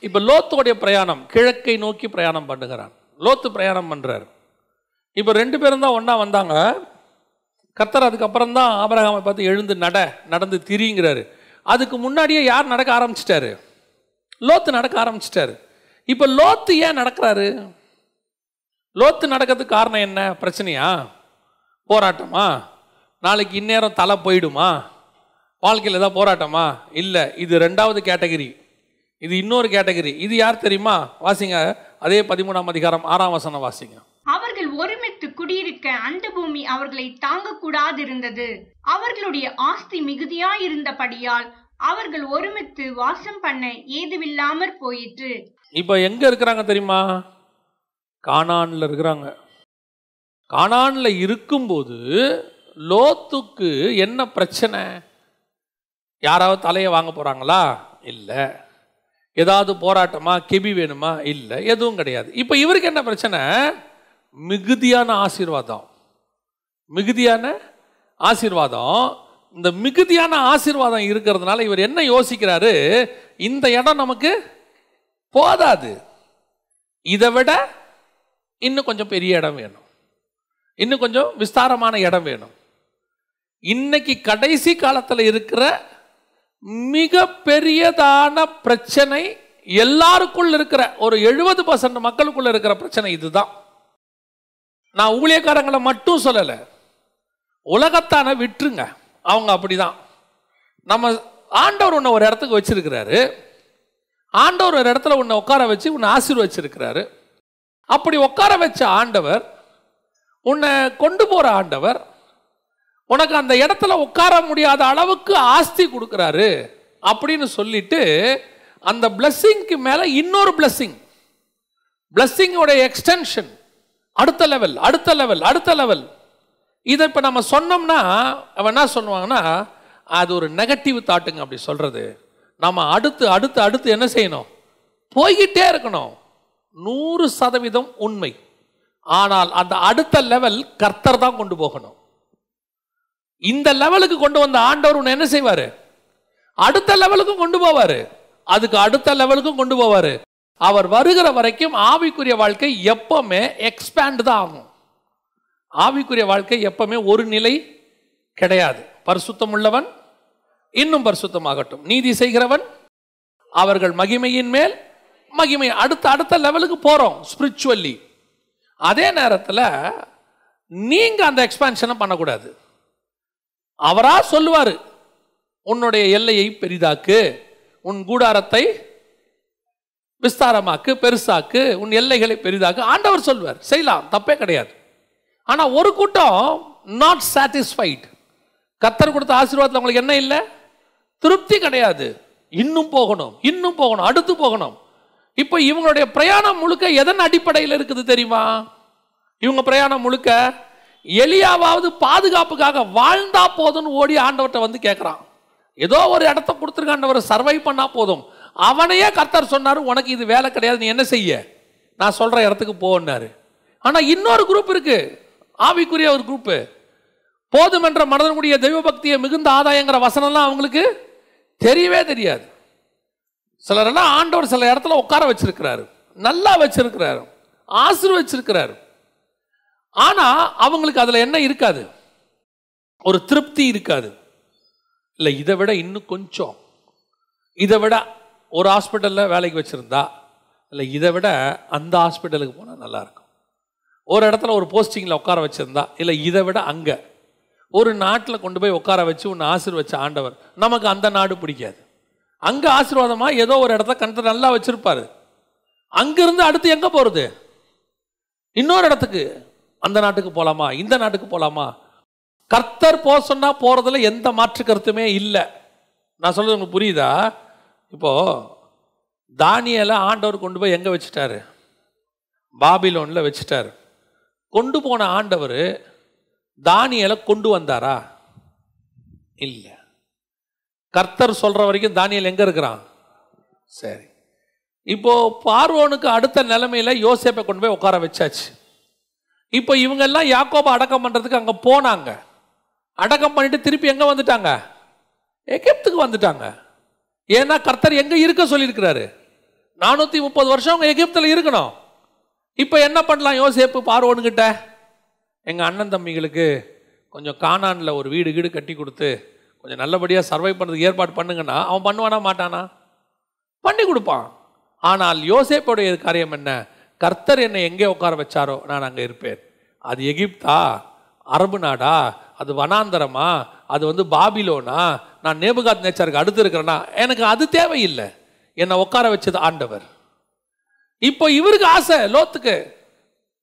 இப்போ லோத்தோடைய பிரயாணம் கிழக்கை நோக்கி பிரயாணம் பண்ணுகிறான். லோத்து பிரயாணம் பண்றார். இப்போ ரெண்டு பேரும் தான் ஒன்றா வந்தாங்க. கர்த்தர் அதுக்கப்புறம் தான் ஆபரகாமை பார்த்து எழுந்து நட நடந்து திரிங்கிறாரு. அதுக்கு முன்னாடியே யார் நடக்க ஆரம்பிச்சிட்டாரு? லோத்து நடக்க ஆரம்பிச்சிட்டாரு. இப்போ லோத்து ஏன் நடக்கிறாரு? லோத்து நடக்கிறதுக்கு காரணம் என்ன? பிரச்சனையா? போராட்டமா? நாளைக்கு இந்நேரம் தலை போயிடுமா? வாழ்க்கையில் ஏதாவது போராட்டமா? இல்லை. இது ரெண்டாவது கேட்டகரி. இது இன்னொரு கேட்டகரி. இது யார் தெரியுமா? வாசிங்க. அதே பதிமூணாம் அதிகாரம் ஆறாம் வசனம் வாசிங்க. அவர்கள் ஒருமித்து குடியிருக்க அந்த பூமி அவர்களை தாங்கக்கூடாதிருந்தது. அவர்களுடைய ஆஸ்தி மிகுதியாயிருந்தபடியால் அவர்கள் ஒருமித்து வாசம் பண்ண ஏதுவில்லாமற் போயிற்று. இப்போ எங்க இருக்கிறாங்க தெரியுமா? கானான்ல இருக்கிறாங்க. கானான்ல இருக்கும்போது லோத்துக்கு என்ன பிரச்சனை? யாராவது தலையை வாங்க போகிறாங்களா இல்லை. ஏதாவது போராட்டமா கெபி வேணுமா? இல்லை. எதுவும் கிடையாது. இப்போ இவருக்கு என்ன பிரச்சனை? மிகுதியான ஆசீர்வாதம். மிகுதியான ஆசீர்வாதம். இந்த மிகுதியான ஆசீர்வாதம் இருக்கிறதுனால இவர் என்ன யோசிக்கிறாரு? இந்த இடம் நமக்கு போதாது. இதை விட இன்னும் கொஞ்சம் பெரிய இடம் வேணும். இன்னும் கொஞ்சம் விஸ்தாரமான இடம் வேணும். இன்னைக்கு கடைசி காலத்தில் இருக்கிற மிக பெரியதான பிரச்சனை எல்லாருக்குள்ள இருக்கிற ஒரு எழுபது பர்சன்ட் மக்களுக்குள்ள இருக்கிற பிரச்சனை இதுதான். நான் ஊழியக்காரங்களை மட்டும் சொல்லலை. உலகத்தான விட்டுருங்க அவங்க அப்படிதான். நம்ம ஆண்டவர் உன்னை ஒரு இடத்துக்கு வச்சிருக்கிறாரு. ஆண்டவர் ஒரு இடத்துல உன்னை உட்கார வச்சு உன்னை ஆசீர்வச்சிருக்கிறாரு. அப்படி உட்கார வச்ச ஆண்டவர் உன்னை கொண்டு போற ஆண்டவர் உனக்கு அந்த இடத்துல உட்கார முடியாத அளவுக்கு ஆஸ்தி கொடுக்குறாரு அப்படின்னு சொல்லிட்டு அந்த பிளஸ்ஸிங்க்கு மேலே இன்னொரு பிளஸ்ஸிங் பிளஸ்ஸிங்கோட எக்ஸ்டென்ஷன் அடுத்த லெவல் அடுத்த லெவல் அடுத்த லெவல் இதை இப்போ நம்ம சொன்னோம்னா அவன் என்ன சொல்லுவாங்கன்னா அது ஒரு நெகட்டிவ் தாட்டுங்க அப்படி சொல்கிறது நம்ம அடுத்து அடுத்து அடுத்து என்ன செய்யணும்? போய்கிட்டே இருக்கணும். நூறு சதவீதம் உண்மை. ஆனால் அந்த அடுத்த லெவல் கர்த்தர் தான் கொண்டு போகணும். இந்த லெவலுக்கு கொண்டு வந்த ஆண்டவர் உன்னை என்ன செய்வாரு? அடுத்த லெவலுக்கும் கொண்டு போவாரு. அதுக்கு அடுத்த லெவலுக்கும் கொண்டு போவாரு. அவர் வருகிற வரைக்கும் ஆவிக்குரிய வாழ்க்கை எப்பவுமே எக்ஸ்பேண்ட் தான் ஆகும். ஆவிக்குரிய வாழ்க்கை எப்பவுமே ஒரு நிலை கிடையாது. பரிசுத்தம் உள்ளவன் இன்னும் பரிசுத்தமாகட்டும். நீதி செய்கிறவன் அவர்கள் மகிமையின் மேல் மகிமை. அடுத்த அடுத்த லெவலுக்கு போறோம் ஸ்பிரிச்சுவல்லி அதே நேரத்தில் நீங்க அந்த எக்ஸ்பான்ஷனை பண்ணக்கூடாது. அவரா சொல்லுவார் உன்னுடைய எல்லையை பெரிதாக்கு உன் கூடாரத்தை விஸ்தாரமாக்கு பெருசாக்கு உன் எல்லைகளை பெரிதாக்கு. ஆண்டவர் சொல்வார் செய்யலாம் தப்பே கிடையாது. ஆனால் ஒரு கூட்டம் நாட் சாட்டிஸ்ஃபைட் கத்தர் கொடுத்த ஆசீர்வாதத்தில் உங்களுக்கு என்ன இல்லை? திருப்தி கிடையாது. இன்னும் போகணும் இன்னும் போகணும் அடுத்து போகணும். இப்போ இவங்களுடைய பிரயாணம் முழுக்க எதன் அடிப்படையில் இருக்குது தெரியுமா? இவங்க பிரயாணம் முழுக்க எலியாவது பாதுகாப்புக்காக வாழ்ந்தா போதும்னு ஓடி ஆண்டவர்கிட்ட வந்து கேட்குறான் ஏதோ ஒரு இடத்த கொடுத்துருக்க ஆண்டவர் சர்வை பண்ணால் போதும். அவனையே கர்த்தர் சொன்னார் உனக்கு இது வேலை கிடையாது நீ என்ன செய்ய? நான் சொல்கிற இடத்துக்கு போன்னாரு ஆனால் இன்னொரு குரூப் இருக்குது ஆவிக்குரிய ஒரு குரூப்பு போதும் என்ற மனதனுடைய தெய்வ பக்தியை மிகுந்த ஆதாயங்கிற வசனம்லாம் அவங்களுக்கு தெரியவே தெரியாது. சிலரெல்லாம் ஆண்டவர் சில இடத்துல உட்கார வச்சிருக்கிறாரு. நல்லா வச்சிருக்கிறாரு. ஆசிர்வச்சிருக்கிறாரு. ஆனால் அவங்களுக்கு அதில் என்ன இருக்காது? ஒரு திருப்தி இருக்காது. இல்லை இதை விட இன்னும் கொஞ்சம். இதை விட ஒரு ஹாஸ்பிட்டலில் வேலைக்கு வச்சுருந்தா இல்லை இதை விட அந்த ஹாஸ்பிட்டலுக்கு போனால் நல்லாயிருக்கும் ஒரு இடத்துல ஒரு போஸ்டிங்கில் உட்கார வச்சுருந்தா இல்லை இதை விட அங்கே. ஒரு நாட்டில் கொண்டு போய் உட்கார வச்சு உன்னை ஆசீர்வச்ச ஆண்டவர் நமக்கு அந்த நாடு பிடிக்காது. அங்கே ஆசீர்வாதமாக ஏதோ ஒரு இடத்த கணத்தை நல்லா வச்சுருப்பாரு. அங்கேருந்து அடுத்து எங்கே போகிறது இன்னொரு இடத்துக்கு. அந்த நாட்டுக்கு போகலாமா இந்த நாட்டுக்கு போகலாமா கர்த்தர் போக சொன்னால் போகிறதுல எந்த மாற்று கருத்துமே இல்லை. நான் சொல்கிறது உங்களுக்கு புரியுதா? இப்போ தானியலை ஆண்டவர் கொண்டு போய் எங்கே வச்சுட்டாரு? பாபிலோனில் வச்சுட்டார். கொண்டு போன ஆண்டவர் தானியலை கொண்டு வந்தாரா? இல்லை. கர்த்தர் சொல்கிற வரைக்கும் தானியல் எங்கே இருக்கிறான்? சரி. இப்போ பார்வோனுக்கு அடுத்த நிலைமையில யோசேப்பை கொண்டு போய் உட்கார வச்சாச்சு. இப்போ இவங்கெல்லாம் யாக்கோபை அடக்கம் பண்ணுறதுக்கு அங்கே போனாங்க. அடக்கம் பண்ணிட்டு திருப்பி எங்கே வந்துட்டாங்க? எகிப்துக்கு வந்துட்டாங்க. ஏன்னா கர்த்தர் எங்கே இருக்க சொல்லியிருக்கிறாரு. நானூற்றி முப்பது வருஷம் அவங்க எகிப்தில் இருக்கணும். இப்போ என்ன பண்ணலாம் யோசேப்பு பார்வோனுக்கிட்ட எங்கள் அண்ணன் தம்பிகளுக்கு கொஞ்சம் காணானில் ஒரு வீடு வீடு கட்டி கொடுத்து கொஞ்சம் நல்லபடியாக சர்வை பண்ணுறதுக்கு ஏற்பாடு பண்ணுங்கன்னா அவன் பண்ணுவானா மாட்டானா? பண்ணி கொடுப்பான். ஆனால் யோசேப்போடைய காரியம் என்ன? கர்த்தர் என்னை எங்கே உட்கார வச்சாரோ நான் அங்கே இருப்பேன். அது எகிப்தா? அரபு நாடா? அது வனாந்தரமா? அது வந்து பாபிலோனா? நான் நேபுகாத் நேச்சருக்கு அடுத்து இருக்கிறேன்னா எனக்கு அது தேவையில்லை. என்னை உட்கார வச்சது ஆண்டவர். இப்போ இவருக்கு ஆசை லோத்துக்கு.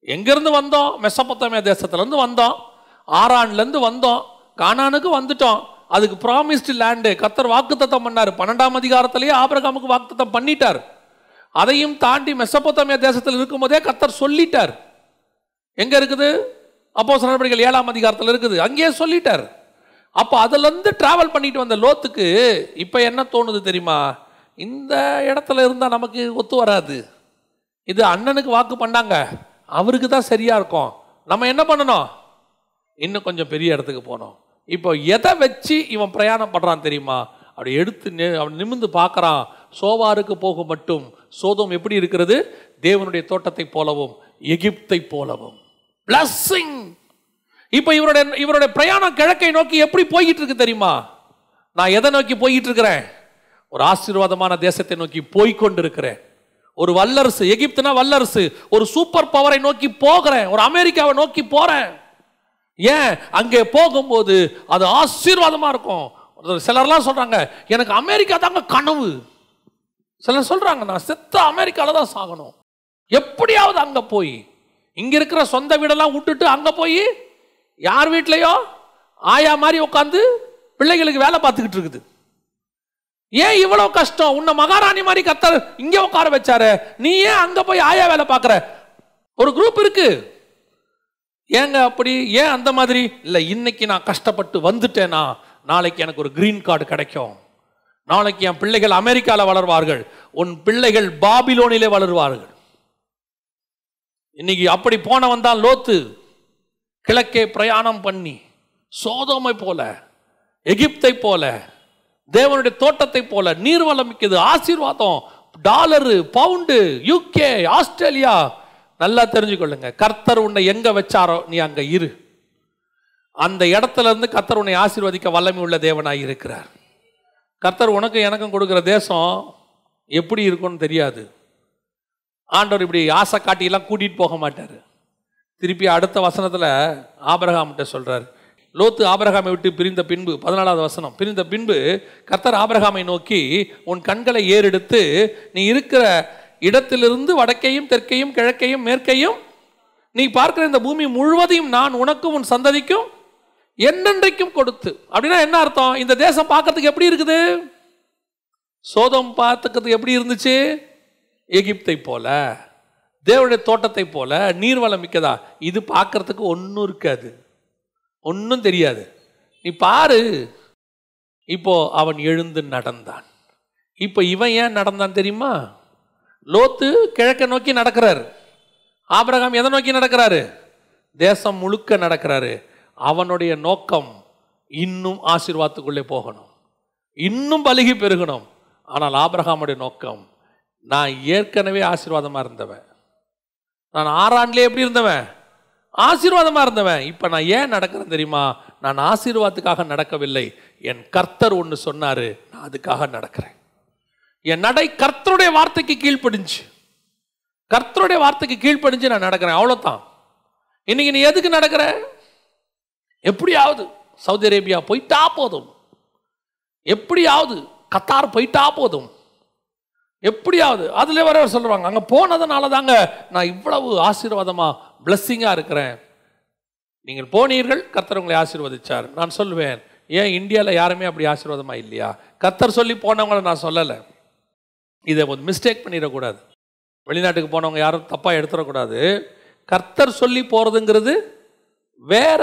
எங்கேருந்து வந்தோம்? மெசப்பொத்தாமியா தேசத்துலேருந்து வந்தோம். ஆரான்லேருந்து வந்தோம். கானானுக்கு வந்துட்டோம். அதுக்கு ப்ராமிஸ்டு லேண்டு கத்தர் வாக்குத்தத்தம் பண்ணார். பன்னெண்டாம் அதிகாரத்திலேயே ஆபரகாமுக்கு வாக்குத்தத்தம் பண்ணிட்டார். அதையும் தாண்டி மெசப்பொத்தாமியா தேசத்தில் இருக்கும்போதே கத்தர் சொல்லிட்டார். எங்க இருக்குது? அப்போ நடவடிக்கைகள் ஏழாம் அதிகாரத்தில் இருக்குது. அங்கேயே சொல்லிட்டார். அப்போ அதுலேருந்து டிராவல் பண்ணிட்டு வந்த லோத்துக்கு இப்போ என்ன தோணுது தெரியுமா? இந்த இடத்துல இருந்தால் நமக்கு ஒத்து வராது. இது அண்ணனுக்கு வாக்கு பண்ணாங்க. அவருக்கு தான் சரியாக இருக்கும். நம்ம என்ன பண்ணணும்? இன்னும் கொஞ்சம் பெரிய இடத்துக்கு போனோம் இப்போ எதை வச்சு இவன் பிரயாணம் பண்ணுறான் தெரியுமா? அப்படி எடுத்து நி- அவன் நிமிந்து பார்க்குறான். சோவாருக்கு போக மட்டும். சோதம் எப்படி இருக்கிறது? தேவனுடைய தோட்டத்தை போலவும் எகிப்தை போலவும். பிளஸ்ஸிங் இப்போ இவருடைய இவருடைய பிரயாணம் கிழக்கை நோக்கி எப்படி போய்கிட்டு இருக்கு தெரியுமா? நான் எதை நோக்கி போய்கிட்டு இருக்கிறேன் ஒரு ஆசீர்வாதமான தேசத்தை நோக்கி போய்கொண்டிருக்கிறேன் ஒரு வல்லரசு எகிப்துனா வல்லரசு. ஒரு சூப்பர் பவரை நோக்கி போகிறேன். ஒரு அமெரிக்காவை நோக்கி போறேன். ஏன்? அங்கே போகும்போது அது ஆசீர்வாதமா இருக்கும். சிலர்லாம் சொல்றாங்க எனக்கு அமெரிக்கா தாங்க கனவு. சிலர் சொல்கிறாங்க நான் செத்த அமெரிக்காவில் தான் சாகணும். எப்படியாவது அங்கே போய் இங்கே இருக்கிற சொந்த வீடெல்லாம் விட்டுட்டு அங்கே போய் யார் வீட்லையோ ஆயா மாதிரி உட்காந்து பிள்ளைகளுக்கு வேலை பார்த்துக்கிட்டு இருக்குது. ஏன் இவ்வளோ கஷ்டம்? உன்னை மகாராணி மாதிரி கத்தர் இங்கே உட்கார வச்சாரு. நீ ஏன் அங்கே போய் ஆயா வேலை பார்க்குற? ஒரு குரூப் இருக்கு. ஏங்க அப்படி? ஏன் அந்த மாதிரி? இல்லை இன்னைக்கு நான் கஷ்டப்பட்டு வந்துட்டேனா? நாளைக்கு எனக்கு ஒரு கிரீன் கார்டு கிடைக்கும். நாளைக்கு என் பிள்ளைகள் அமெரிக்காவில் வளர்வார்கள். உன் பிள்ளைகள் பாபிலோனிலே வளருவார்கள். இன்னைக்கு அப்படி போனவன் தான் லோத்து. கிழக்கே பிரயாணம் பண்ணி சோதோமை போல எகிப்தை போல தேவனுடைய தோட்டத்தை போல நீர்வளம் மிக்கது ஆசீர்வாதம் டாலரு பவுண்டு யூகே ஆஸ்திரேலியா. நல்லா தெரிஞ்சுக்கொள்ளுங்க. கர்த்தர் உன்னை எங்க வச்சாரோ நீ அங்க இரு. அந்த இடத்துல இருந்து கர்த்தர் உன்னை ஆசீர்வதிக்க வல்லமை உள்ள தேவனாய் இருக்கிறார். கர்த்தர் உனக்கும் எனக்கும் கொடுக்குற தேசம் எப்படி இருக்கும்னு தெரியாது. ஆண்டவர் இப்படி ஆசை காட்டியெல்லாம் கூட்டிகிட்டு போக மாட்டார். திருப்பி அடுத்த வசனத்தில் ஆபரகாம்கிட்ட சொல்கிறார் லோத்து ஆபரகாமை விட்டு பிரிந்த பின்பு பதினாலாவது வசனம் பிரிந்த பின்பு கர்த்தர் ஆபரகாமை நோக்கி உன் கண்களை ஏறெடுத்து நீ இருக்கிற இடத்திலிருந்து வடக்கையும் தெற்கையும் கிழக்கையும் மேற்கையும் நீ பார்க்கிற இந்த பூமி முழுவதையும் நான் உனக்கும் உன் சந்ததிக்கும் என்னென்றைக்கும் கொடுத்து. அப்படின்னா என்ன அர்த்தம்? இந்த தேசம் பார்க்கறதுக்கு எப்படி இருக்குது? சோதம் பார்த்துக்கிறதுக்கு எப்படி இருந்துச்சு? எகிப்தை போல தேவனுடைய தோட்டத்தை போல நீர்வளம் மிக்கதா? இது பார்க்கறதுக்கு ஒன்றும் இருக்காது. ஒன்றும் தெரியாது. நீ பாரு. இப்போ அவன் எழுந்து நடந்தான். இப்போ இவன் ஏன் நடந்தான் தெரியுமா? லோத்து கிழக்க நோக்கி நடக்கிறார். ஆபிரகாம் எதை நோக்கி நடக்கிறாரு? தேசம் முழுக்க நடக்கிறாரு. அவனுடைய நோக்கம் இன்னும் ஆசீர்வாதத்துக்குள்ளே போகணும். இன்னும் பலகி பெருகணும். ஆனால் ஆபிரகாமுடைய நோக்கம் நான் ஏற்கனவே ஆசீர்வாதமாக இருந்தவன். நான் ஆறாண்டிலே எப்படி இருந்தவன்? ஆசீர்வாதமாக இருந்தவன். இப்போ நான் ஏன் நடக்கிறேன் தெரியுமா? நான் ஆசீர்வாதத்துக்காக நடக்கவில்லை. என் கர்த்தர் ஒன்று சொன்னார் நான் அதுக்காக நடக்கிறேன். என் நடை கர்த்தருடைய வார்த்தைக்கு கீழ்ப்படிஞ்சு. கர்த்தருடைய வார்த்தைக்கு கீழ்ப்படிஞ்சு நான் நடக்கிறேன். அவ்வளோதான் இன்னைக்கு நீ எதுக்கு நடக்கிற? எப்படியாவது சவுதி அரேபியா போயிட்டா போதும். எப்படியாவது கத்தார் போயிட்டா போதும். எப்படியாவது அதில் வர சொல்லுவாங்க அங்கே போனதுனால தாங்க நான் இவ்வளவு ஆசீர்வாதமாக பிளஸ்ஸிங்காக இருக்கிறேன். நீங்கள் போனீர்கள் கர்த்தர் உங்களை ஆசீர்வதிச்சார். நான் சொல்லுவேன் ஏன் இந்தியாவில் யாருமே அப்படி ஆசீர்வாதமாக இல்லையா? கர்த்தர் சொல்லி போனவங்கள நான் சொல்லலை. இதை ஒரு மிஸ்டேக் பண்ணிடக்கூடாது. வெளிநாட்டுக்கு போனவங்க யாரும் தப்பாக எடுத்துடக்கூடாது. கர்த்தர் சொல்லி போகிறதுங்கிறது வேற.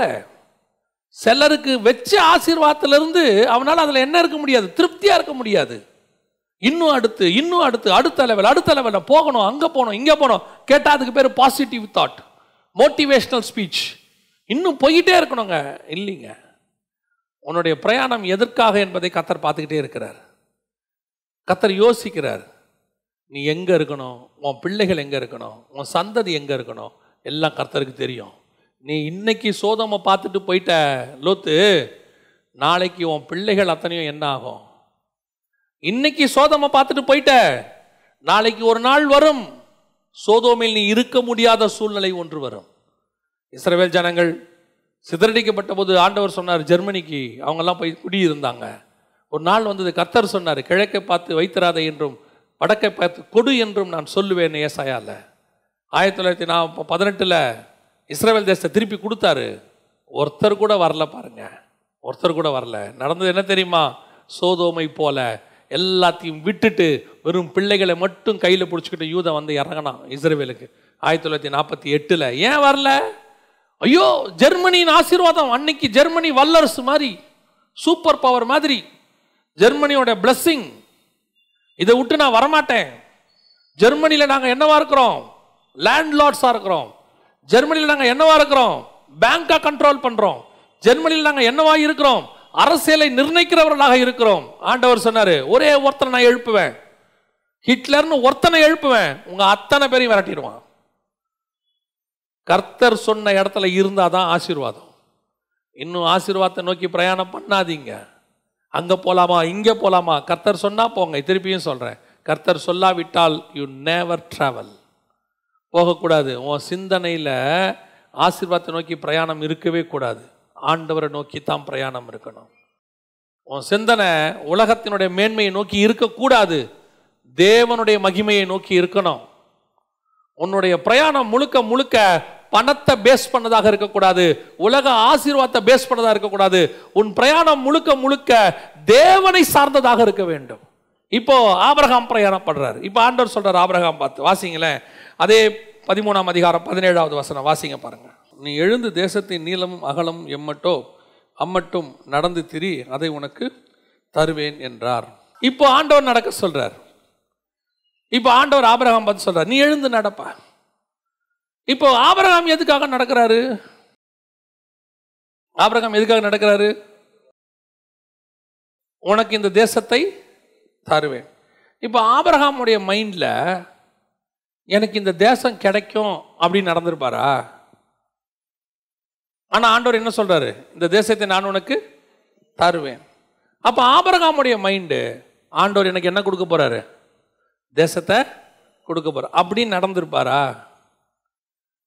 சிலருக்கு வச்ச ஆசீர்வாதத்திலிருந்து அவனால் அதில் என்ன இருக்க முடியாது? திருப்தியாக இருக்க முடியாது. இன்னும் அடுத்து இன்னும் அடுத்து அடுத்த லெவல் அடுத்த லெவலில் போகணும் அங்கே போகணும் இங்கே போகணும். கேட்டால் அதுக்கு பேர் பாசிட்டிவ் தாட் மோட்டிவேஷ்னல் ஸ்பீச் இன்னும் போயிட்டே இருக்கணுங்க. இல்லைங்க. உன்னுடைய பிரயாணம் எதற்காக என்பதை கத்தர் பார்த்துக்கிட்டே இருக்கிறார். கத்தர் யோசிக்கிறார். நீ எங்கே இருக்கணும்? உன் பிள்ளைகள் எங்கே இருக்கணும்? உன் சந்ததி எங்கே இருக்கணும்? எல்லாம் கர்த்தருக்கு தெரியும். நீ இன்னைக்கு சோதமை பார்த்துட்டு போயிட்ட லோத்து நாளைக்கு உன் பிள்ளைகள் அத்தனையும் என்ன ஆகும்? இன்னைக்கு சோதமை பார்த்துட்டு போயிட்ட நாளைக்கு ஒரு நாள் வரும் சோதோமில் நீ இருக்க முடியாத சூழ்நிலை ஒன்று வரும். இஸ்ரவேல் ஜனங்கள் சிதறடிக்கப்பட்ட போது ஆண்டவர் சொன்னார் ஜெர்மனிக்கு அவங்கெல்லாம் போய் குடியிருந்தாங்க. ஒரு நாள் வந்தது கர்த்தர் சொன்னார் கிழக்கை பார்த்து வைத்திராத என்றும் வடக்கை பார்த்து கொடு என்றும் நான் சொல்லுவேன் ஏசாயால. ஆயிரத்தி தொள்ளாயிரத்தி நான் பதினெட்டில் இஸ்ரேல் தேசத்தை திருப்பி கொடுத்தாரு. ஒருத்தர் கூட வரல பாருங்க. ஒருத்தர் கூட வரல. நடந்தது என்ன தெரியுமா? சோதோமை போல எல்லாத்தையும் விட்டுட்டு வெறும் பிள்ளைகளை மட்டும் கையில் பிடிச்சிக்கிட்டு யூதம் வந்து இறங்கினான் இஸ்ரேலுக்கு ஆயிரத்தி தொள்ளாயிரத்தி நாற்பத்தி எட்டில். ஏன் வரல? ஐயோ ஜெர்மனியின் ஆசீர்வாதம். அன்னைக்கு ஜெர்மனி வல்லரசு மாதிரி சூப்பர் பவர் மாதிரி. ஜெர்மனியோட பிளஸ்ஸிங் இதை விட்டு நான் வரமாட்டேன். ஜெர்மனியில் நாங்கள் என்னவா இருக்கிறோம்? லேண்ட்லார்ட்ஸாக இருக்கிறோம். ஜெர்மனியில் நாங்கள் என்னவா இருக்கிறோம்? பேங்கா கண்ட்ரோல் பண்ணுறோம் ஜெர்மனியில் நாங்கள் என்னவா இருக்கிறோம்? அரசியலை நிர்ணயிக்கிறவர்களாக இருக்கிறோம். ஆண்டவர் சொன்னார் ஒரே ஒருத்தனை நான் எழுப்புவேன். ஹிட்லர்னு ஒருத்தனை எழுப்புவேன். உங்கள் அத்தனை பேரையும் விரட்டிடுவான். கர்த்தர் சொன்ன இடத்துல இருந்தால் தான் ஆசீர்வாதம். இன்னும் ஆசீர்வாதத்தை நோக்கி பிரயாணம் பண்ணாதீங்க. அங்கே போகலாமா இங்கே போகலாமா கர்த்தர் சொன்னால் போங்க. திருப்பியும் சொல்கிறேன் கர்த்தர் சொல்லாவிட்டால் யூ நேவர் ட்ராவல் போகக்கூடாது. உன் சிந்தனையில் ஆசீர்வாதத்தை நோக்கி பிரயாணம் இருக்கவே கூடாது. ஆண்டவரை நோக்கி தான் பிரயாணம் இருக்கணும். உன் சிந்தனை உலகத்தினுடைய மேன்மையை நோக்கி இருக்கக்கூடாது. தேவனுடைய மகிமையை நோக்கி இருக்கணும். உன்னுடைய பிரயாணம் முழுக்க முழுக்க பணத்தை பேஸ் பண்ணதாக இருக்கக்கூடாது. உலக ஆசீர்வாதத்தை பேஸ் பண்ணதாக இருக்கக்கூடாது. உன் பிரயாணம் முழுக்க முழுக்க தேவனை சார்ந்ததாக இருக்க வேண்டும். இப்போ ஆபரகாம் பிரயாணம் பண்றாரு இப்போ ஆண்டவர் சொல்கிறார் ஆபரகாம் பார்த்து வாசிங்களேன் அதே பதிமூணாம் அதிகாரம் பதினேழாவது வசனம் வாசிங்க பாருங்கள் நீ எழுந்து தேசத்தின் நீளமும் அகலமும் எம்மட்டோ அம்மட்டும் நடந்து திரி அதை உனக்கு தருவேன் என்றார். இப்போ ஆண்டவர் நடக்க சொல்கிறார் இப்போ ஆண்டவர் ஆபரகாம் பார்த்து சொல்கிறார் நீ எழுந்து நடப்பா. இப்போ ஆபரகாம் எதுக்காக நடக்கிறாரு? ஆபரகாம் எதுக்காக நடக்கிறாரு? உனக்கு இந்த தேசத்தை தருவேன். இப்போ ஆபரகாமுடைய மைண்டில் எனக்கு இந்த தேசம் கிடைக்கும் அப்படின்னு நடந்திருப்பாரா? ஆனால் ஆண்டவர் என்ன சொல்கிறாரு இந்த தேசத்தை நான் உனக்கு தருவேன். அப்போ ஆபரகாமுடைய மைண்டு ஆண்டவர் எனக்கு என்ன கொடுக்க போகிறாரு தேசத்தை கொடுக்க போகிறார் அப்படின்னு நடந்திருப்பாரா?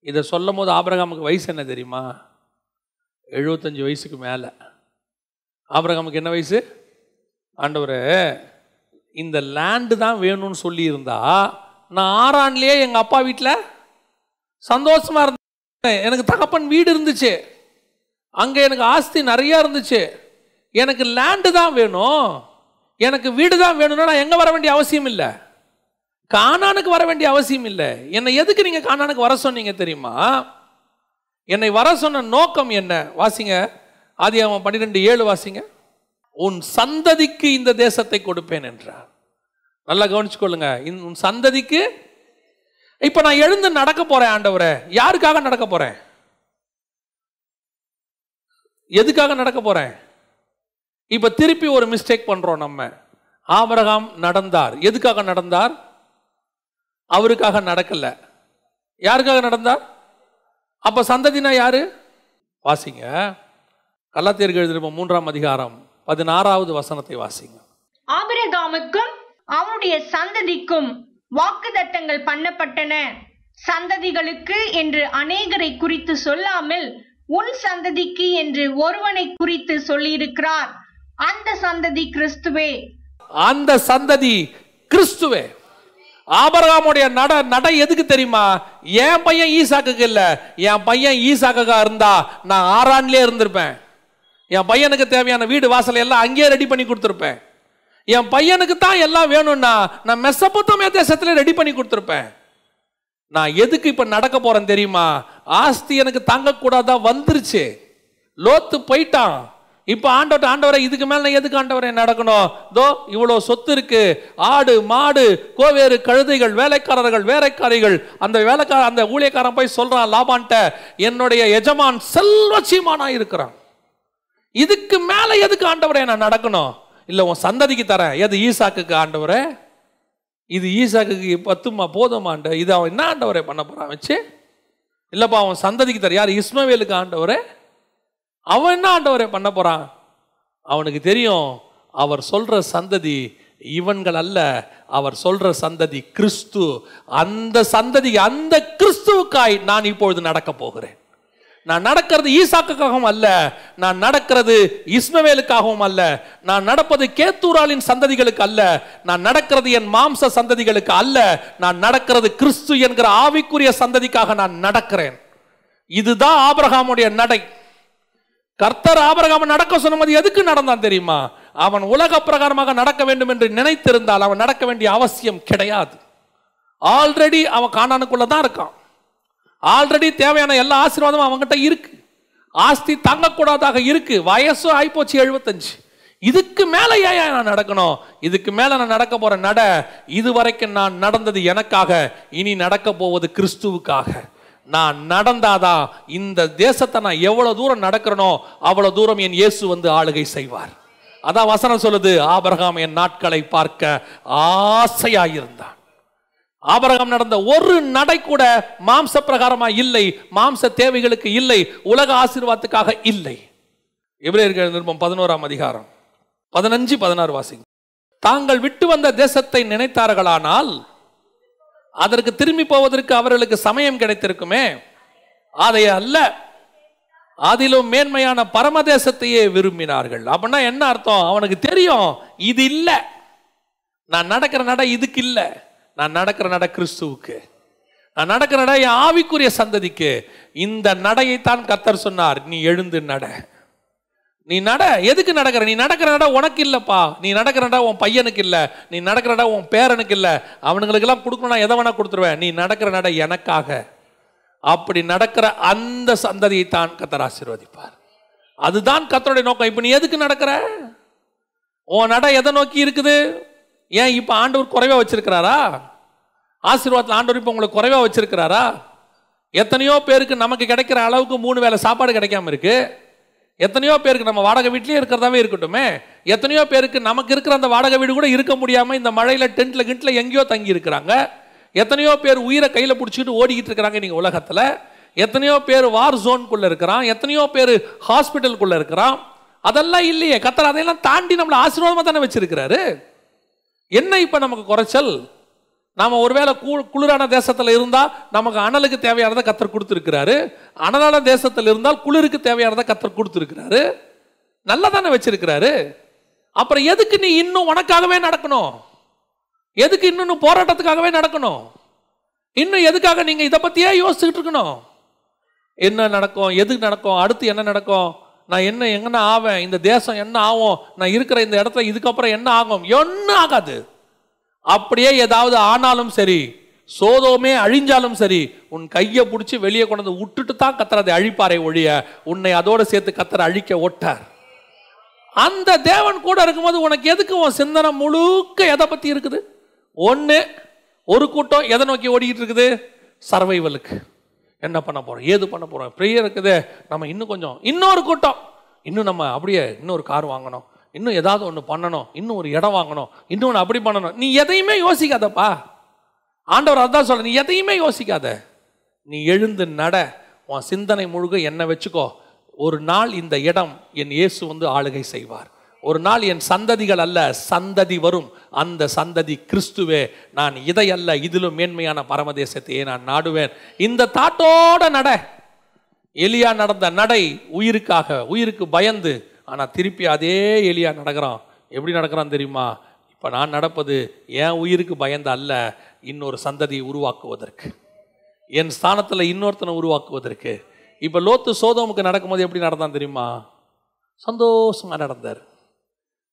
இதை சொல்லும் போது ஆபரகாமுக்கு வயசு என்ன தெரியுமா? எழுபத்தஞ்சி வயசுக்கு மேலே. ஆபரகாமுக்கு என்ன வயசு? ஆண்டவர் இந்த லேண்டு தான் வேணும்னு சொல்லியிருந்தா நான் ஆறான்லேயே எங்கள் அப்பா வீட்டில் சந்தோஷமா இருந்தேன். எனக்கு தகப்பன் வீடு இருந்துச்சு. அங்கே எனக்கு ஆஸ்தி நிறையா இருந்துச்சு. எனக்கு லேண்டு தான் வேணும். எனக்கு வீடு தான் வேணும்னா நான் எங்கே வர வேண்டிய அவசியம் இல்லை. காணானுக்கு வர வேண்டிய அவசியம் இல்லை. என்னை எதுக்கு நீங்கள் காணானுக்கு வர சொன்னீங்க தெரியுமா? என்னை வர சொன்ன நோக்கம் என்ன? வாசிங்க. ஆதி அவன் பன்னிரெண்டு ஏழு வாசிங்க. உன் சந்ததிக்கு இந்த தேசத்தை கொடுப்பேன் என்றார். நல்லா கவனிச்சுக்கொள்ளுங்க. உன் சந்ததிக்கு இப்போ நான் எழுந்து நடக்க போறேன் ஆண்டவரே. யாருக்காக நடக்க போறேன்? எதுக்காக நடக்க போறேன்? இப்போ திருப்பி ஒரு மிஸ்டேக் பண்றோம் நம்ம. ஆபரகாம் நடந்தார். எதுக்காக நடந்தார்? அவருக்காக நடக்கல. யாருக்காக நடந்தார்? அப்போ சந்ததினா யாரு? வாசிங்க. கல்லாத்தியர்கள் எழுதிருப்போம் மூன்றாம் அதிகாரம். பதினாறாவது வசனத்தை வாசிங்க. ஆபிரகாமுக்கும் அவனுடைய சந்ததிக்கும் வாக்குத்தத்தங்கள் பண்ணப்பட்டன. சந்ததிகளுக்கு என்று அநேகரை குறித்து சொல்லாமல் உன் சந்ததிக்கு என்று ஒருவனை குறித்து சொல்லியிருக்கிறார். அந்த சந்ததி கிறிஸ்துவே. அந்த சந்ததி கிறிஸ்துவே. ஆபரகாமுடைய நட நடை எதுக்கு தெரியுமா? என் பையன் ஈசாக்குக்கு இல்ல. என் பையன் ஈசாக்கா இருந்தா நான் ஆறான்லயே இருந்திருப்பேன். என் பையனுக்கு தேவையான வீடு வாசல் எல்லாம் அங்கேயே ரெடி பண்ணி கொடுத்துருப்பேன். என் பையனுக்கு தான் எல்லாம் வேணும்னா நான் மெசப்பத்தோமியா தேசத்துல ரெடி பண்ணி கொடுத்துருப்பேன். நான் எதுக்கு இப்ப நடக்க போறேன் தெரியுமா? ஆஸ்தி எனக்கு தாங்கக்கூடாதா வந்துருச்சு. லோத்து போயிட்டான். இப்போ ஆண்டவட்ட ஆண்டவரை இதுக்கு மேல நான் எதுக்கு ஆண்டவரை நடக்கணும்? தோ இவ்வளோ சொத்து இருக்கு. ஆடு மாடு கோவேறு கழுதைகள் வேலைக்காரர்கள் வேலைக்காரிகள். அந்த வேலைக்கார அந்த ஊழியக்காரன் போய் சொல்றான் லாபான்ட்ட என்னுடைய எஜமான் செல்வச்சியமானா இருக்கிறான். இதுக்கு மேல எதுக்கு ஆண்டவரே நான் நடக்கணும்? இல்ல உன் சந்ததிக்கு தரேன். எது ஈசாக்குக்கு ஆண்டவரே? இது ஈசாக்குக்கு பத்துமா போதுமாண்ட இது அவன் என்ன ஆண்டவரே பண்ண போறான் வச்சு? இல்லப்பா அவன் சந்ததிக்கு தர யார் இஸ்மவேலுக்கு ஆண்டவரே? அவன் என்ன ஆண்டவரே பண்ண போறான்? அவனுக்கு தெரியும் அவர் சொல்ற சந்ததி இவன்கள் அல்ல. அவர் சொல்ற சந்ததி கிறிஸ்து. அந்த சந்ததி அந்த கிறிஸ்துவுக்காய் நான் இப்பொழுது நடக்க போகிறேன். நான் நடக்கிறது ஈசாக்குக்காகவும் அல்ல நான் நடக்கிறது இஸ்மவேலுக்காகவும் அல்ல நான் நடப்பது கேத்தூராலின் சந்ததிகளுக்கு அல்ல நான் நடக்கிறது என் மாம்ச சந்ததிகளுக்கு அல்ல நான் நடக்கிறது கிறிஸ்து என்கிற ஆவிக்குரிய சந்ததிக்காக நான் நடக்கிறேன். இதுதான் ஆபரகாமுடைய நடை. கர்த்தர் ஆபரகாம நடக்க சொன்னது எதுக்கு நடந்தான் தெரியுமா? அவன் உலக பிரகாரமாக நடக்க வேண்டும் என்று நினைத்திருந்தால் அவன் நடக்க வேண்டிய அவசியம் கிடையாது. ஆல்ரெடி அவன் காணானுக்குள்ள தான் இருக்கான். ஆல்ரெடி தேவையான எல்லா ஆசீர்வாதமும் அவங்ககிட்ட இருக்கு. ஆஸ்தி தங்கக்கூடாதாக இருக்கு. வயசும் ஆயிப்போச்சு எழுபத்தஞ்சு. இதுக்கு மேல ஏன் நான் நடக்கணும்? இதுக்கு மேல நான் நடக்க போற நட இதுவரைக்கும் நான் நடந்தது எனக்காக இனி நடக்க போவது கிறிஸ்துவுக்காக. நான் நடந்தாதான் இந்த தேசத்தை நான் எவ்வளவு தூரம் நடக்கிறனோ அவ்வளவு தூரம் என் இயேசு வந்து ஆளுகை செய்வார். அதான் வசனம் சொல்லுது ஆபரகாம் என் நாட்களை பார்க்க ஆசையாயிருந்தான். ஆபரகம் நடந்த ஒரு நடை கூட மாம்ச பிரகாரமா இல்லை மாம்ச தேவைகளுக்கு இல்லை உலக ஆசீர்வாதத்துக்காக இல்லை. எபிரேயர்கள் நிருபம் பதினோராம் அதிகாரம் பதினஞ்சு பதினாறு வாசிங்க. தாங்கள் விட்டு வந்த தேசத்தை நினைத்தார்களானால் அதற்கு திரும்பி போவதற்கு அவர்களுக்கு சமயம் கிடைத்திருக்குமே. அதை அல்ல. அதிலும் மேன்மையான பரமதேசத்தையே விரும்பினார்கள். அப்படின்னா என்ன அர்த்தம்? அவனுக்கு தெரியும். இது இல்லை. நான் நடக்கிற நட இதுக்கு இல்லை. நான் நடக்கிற நட கிறிஸ்துவுக்கு. நான் நடக்கிற நட என் ஆவிக்குரிய சந்ததிக்கு. இந்த நடையைத்தான் கத்தர் சொன்னார் நீ எழுந்து நட. நீ நட. எதுக்கு நடக்கிற? நீ நடக்கிற நட உனக்கு இல்லைப்பா. நீ நடக்கிற நட உன் பையனுக்கு இல்லை. நீ நடக்கிற நட உன் பேரனுக்கு இல்லை. அவனுங்களுக்கெல்லாம் கொடுக்கணும் எதை வேணா கொடுத்துருவேன். நீ நடக்கிற நட எனக்காக. அப்படி நடக்கிற அந்த சந்ததியை தான் கத்தர் ஆசீர்வதிப்பார். அதுதான் கத்தருடைய நோக்கம். இப்போ நீ எதுக்கு நடக்கிற? உன் நட எதை நோக்கி இருக்குது? ஏன் இப்போ ஆண்டவர் குறைவாக வச்சிருக்கிறாரா? ஆசீர்வாதத்தில் ஆண்டவர் இப்போ உங்களுக்கு குறைவாக வச்சிருக்கிறாரா? எத்தனையோ பேருக்கு நமக்கு கிடைக்கிற அளவுக்கு மூணு வேளை சாப்பாடு கிடைக்காம இருக்கு. எத்தனையோ பேருக்கு நம்ம வாடகை வீட்லேயே இருக்கிறதாவே இருக்கட்டுமே. எத்தனையோ பேருக்கு நமக்கு இருக்கிற அந்த வாடகை வீடு கூட இருக்க முடியாமல் இந்த மழையில் டென்ட்டில் கிண்டில் எங்கேயோ தங்கி இருக்கிறாங்க. எத்தனையோ பேர் உயிரை கையில் பிடிச்சிக்கிட்டு ஓடிக்கிட்டு இருக்கிறாங்க நீங்கள் உலகத்தில். எத்தனையோ பேர் வார் ஜோன்குள்ளே இருக்கிறான். எத்தனையோ பேர் ஹாஸ்பிட்டலுக்குள்ளே இருக்கிறான். அதெல்லாம் இல்லையே. கத்தர் அதையெல்லாம் தாண்டி நம்மளை ஆசீர்வாதமாக தானே வச்சிருக்கிறாரு? என்ன இப்போ நமக்கு குறைச்சல்? நாம் ஒருவேளை கூ- குளிரான தேசத்தில் இருந்தால் நமக்கு அனலுக்கு தேவையானதை கத்தர் கொடுத்துருக்கிறாரு. அனலான தேசத்தில் இருந்தால் குளிருக்கு தேவையானதை கத்தர் கொடுத்துருக்கிறாரு. நல்லா தானே வச்சிருக்கிறாரு. அப்புறம் எதுக்கு நீ இன்னும் உனக்காகவே நடக்கணும்? எதுக்கு இன்னும் போராட்டத்துக்காகவே நடக்கணும்? இன்னும் எதுக்காக நீங்கள் இதை பற்றியே யோசிச்சுட்டு இருக்கணும்? என்ன நடக்கும்? எதுக்கு நடக்கும்? அடுத்து என்ன நடக்கும்? நான் என்ன எங்கன்னா ஆவேன்? இந்த தேசம் என்ன ஆகும்? நான் இருக்கிற இந்த இடத்துல இதுக்கப்புறம் என்ன ஆகும்? என்ன ஆகாது. அப்படியே ஏதாவது ஆனாலும் சரி சோதோமே அழிஞ்சாலும் சரி உன் கையை பிடிச்சி வெளியே கொண்டு வந்து விட்டுட்டு தான் கத்தர் அதை அழிப்பாரை ஒழிய உன்னை அதோடு சேர்த்து கத்தர் அழிக்க ஓட்டார் அந்த தேவன் கூட இருக்கும்போது உனக்கு எதுக்கு உன் சிந்தனை முழுக்க எதை பற்றி இருக்குது? ஒன்று ஒரு கூட்டம் எதை நோக்கி ஓடிக்கிட்டு இருக்குது? சர்வைவலுக்கு. என்ன பண்ண போகிறோம் ஏது பண்ண போகிறோம் ப்ரேயர் இருக்குது. நம்ம இன்னும் கொஞ்சம் இன்னொரு கூட்டம். இன்னும் நம்ம அப்படியே இன்னொரு கார் வாங்கணும். இன்னும் ஏதாவது ஒன்று பண்ணணும். இன்னும் ஒரு இடம் வாங்கணும். இன்னொன்று அப்படி பண்ணணும். நீ எதையுமே யோசிக்காதப்பா. ஆண்டவர் அதான் சொல்ல நீ எதையுமே யோசிக்காத. நீ எழுந்து நட. உன் சிந்தனை முழுக்க என்ன வச்சுக்கோ. ஒரு நாள் இந்த இடம் என் இயேசு வந்து ஆளுகை செய்வார். ஒரு நாள் என் சந்ததிகள் அல்ல சந்ததி வரும். அந்த சந்ததி கிறிஸ்துவே நான் இதை அல்ல இதிலும் மேன்மையான பரமதேசத்தையே நான் நாடுவேன். இந்த தாட்டோட நட. எலியா நடந்த நடை உயிருக்காக உயிருக்கு பயந்து ஆனால் திருப்பி அதே எலியா நடக்கிறான். எப்படி நடக்கிறான் தெரியுமா? இப்போ நான் நடப்பது என் உயிருக்கு பயந்து அல்ல இன்னொரு சந்ததியை உருவாக்குவதற்கு. என் ஸ்தானத்தில் இன்னொருத்தனை உருவாக்குவதற்கு. இப்போ லோத்து சோதோமுக்கு நடக்கும்போது எப்படி நடந்தான் தெரியுமா? சந்தோஷமாக நடந்தார்.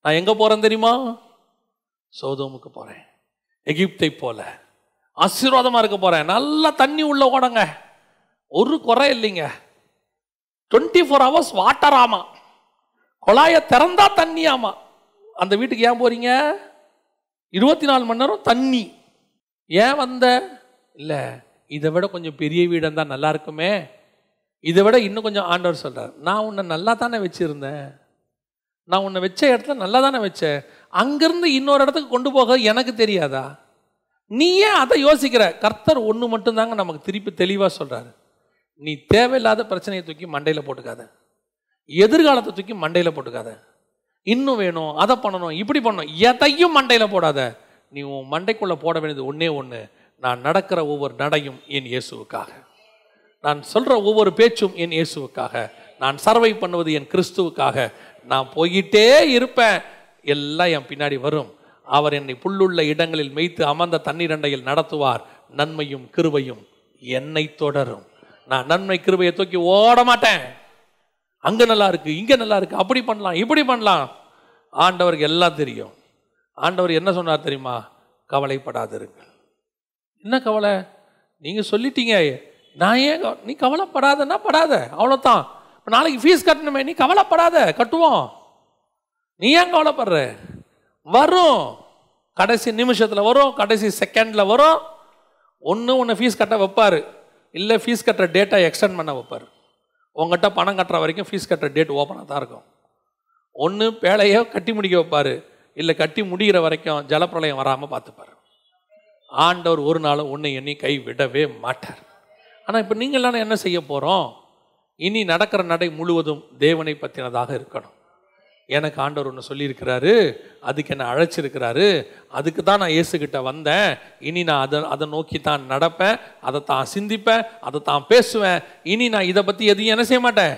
நான் எங்கே போகிறேன் தெரியுமா? சோதோமுக்கு போகிறேன் எகிப்தை போல. ஆசீர்வாதமாக இருக்க போகிறேன் நல்லா தண்ணி உள்ள ஓடங்க. ஒரு குறை இல்லைங்க. டுவெண்ட்டி ஃபோர் ஹவர்ஸ் வாட்டர் ஆமா. குழாயை திறந்தா தண்ணி ஆமா. அந்த வீட்டுக்கு ஏன் போறீங்க? இருபத்தி நாலு மணி நேரம் தண்ணி. ஏன் வந்த? இல்லை இதை விட கொஞ்சம் பெரிய வீடாக இருந்தால் நல்லா இருக்குமே. இதை விட இன்னும் கொஞ்சம் ஆண்டவர் சொல்கிறார் நான் உன்னை நல்லா தானே வச்சுருந்தேன். நான் உன்னை வச்ச இடத்துல நல்லா தானே வச்சேன் அங்கேருந்து இன்னொரு இடத்துக்கு கொண்டு போக எனக்கு தெரியாதா? நீ ஏன் அதை யோசிக்கிற? கர்த்தர் ஒன்று மட்டும்தாங்க நமக்கு திருப்பி தெளிவாக சொல்கிறாரு நீ தேவையில்லாத பிரச்சனையை தூக்கி மண்டையில் போட்டுக்காத. எதிர்காலத்தை தூக்கி மண்டையில் போட்டுக்காத. இன்னும் வேணும் அதை பண்ணணும் இப்படி பண்ணணும் எதையும் மண்டையில் போடாத. நீ உன் மண்டைக்குள்ளே போட வேண்டியது ஒன்றே ஒன்று நான் நடக்கிற ஒவ்வொரு நடையும் என் இயேசுவுக்காக. நான் சொல்கிற ஒவ்வொரு பேச்சும் என் இயேசுவுக்காக. நான் சர்வை பண்ணுவது என் கிறிஸ்துவுக்காக. நான் போயிட்டே இருப்பேன். எல்லாம் என் பின்னாடி வரும். அவர் என்னை புல்லுள்ள இடங்களில் மேய்த்து அமர்ந்த தண்ணீரண்டையில் நடத்துவார். நன்மையும் கிருபையும் என்னை தொடரும். நான் நன்மை கிருபையை தூக்கி ஓட மாட்டேன். அங்க நல்லா இருக்கு இங்க நல்லா இருக்கு அப்படி பண்ணலாம் இப்படி பண்ணலாம். ஆண்டவருக்கு எல்லாம் தெரியும். ஆண்டவர் என்ன சொன்னார் தெரியுமா? கவலைப்படாதிருங்கள். என்ன கவலை? நீங்க சொல்லிட்டீங்க. நான் ஏன் நீ கவலைப்படாதன்னா படாத. அவ்வளோதான் நாளைக்கு ஃபீஸ் கட்டணுமே நீ கவலைப்படாத கட்டுவோம். நீ ஏன் கவலைப்படுற? வரும். கடைசி நிமிஷத்தில் வரும் கடைசி செகண்டில் வரும். ஒன்று ஒன்று ஃபீஸ் கட்ட வைப்பார். இல்லை ஃபீஸ் கட்டுற டேட்டை எக்ஸ்டெண்ட் பண்ண வைப்பார். உங்ககிட்ட பணம் கட்டுற வரைக்கும் ஃபீஸ் கட்டுற டேட் ஓப்பனாக தான் இருக்கும். ஒன்று பேழையோ கட்டி முடிக்க வைப்பார். இல்லை கட்டி முடிகிற வரைக்கும் ஜலப்பிரளயம் வராமல் பார்த்துப்பார். ஆண்டவர் ஒரு நாளும் ஒன்று எண்ணி கை விடவே மாட்டார். ஆனால் இப்போ நீங்களாம் என்ன செய்ய போகிறோம் இனி நடக்கிற நடை முழுவதும் தேவனை பற்றினதாக இருக்கணும். எனக்கு ஆண்டவர் ஒன்று சொல்லியிருக்கிறாரு அதுக்கு என்ன அழைச்சிருக்கிறாரு அதுக்கு தான் நான் இயேசுக்கிட்ட வந்தேன். இனி நான் அதை அதை நோக்கி தான் நடப்பேன் அதை தான் சிந்திப்பேன் அதை தான் பேசுவேன். இனி நான் இதை பற்றி எதையும் என்ன செய்ய மாட்டேன்?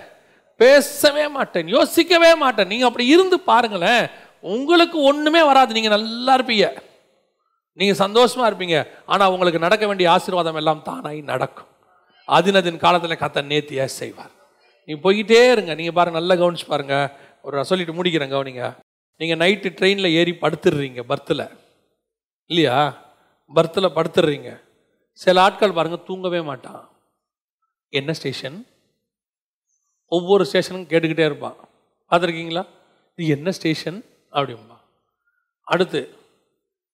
பேசவே மாட்டேன் யோசிக்கவே மாட்டேன். நீங்கள் அப்படி இருந்து பாருங்களேன் உங்களுக்கு ஒன்றுமே வராது. நீங்கள் நல்லா இருப்பீங்க. நீங்கள் சந்தோஷமாக இருப்பீங்க. ஆனால் உங்களுக்கு நடக்க வேண்டிய ஆசீர்வாதம் எல்லாம் தானாகி நடக்கும். அதினதின் காலத்தில் கத்த நேத்தியாக செய்வார். நீ போய்கிட்டே இருங்க. நீங்கள் பாருங்கள் நல்லா கவனிச்சு பாருங்கள் ஒரு சொல்லிட்டு முடிக்கிறேன் கவனிங்க. நீங்கள் நைட்டு ட்ரெயினில் ஏறி படுத்துடுறீங்க பர்த்தில் இல்லையா? பர்த்தில் படுத்துடுறீங்க சில ஆட்கள் பாருங்கள் தூங்கவே மாட்டான். என்ன ஸ்டேஷன் ஒவ்வொரு ஸ்டேஷனும் கேட்டுக்கிட்டே இருப்பான். பார்த்துருக்கீங்களா? இது என்ன ஸ்டேஷன் அப்படிம்பா. அடுத்து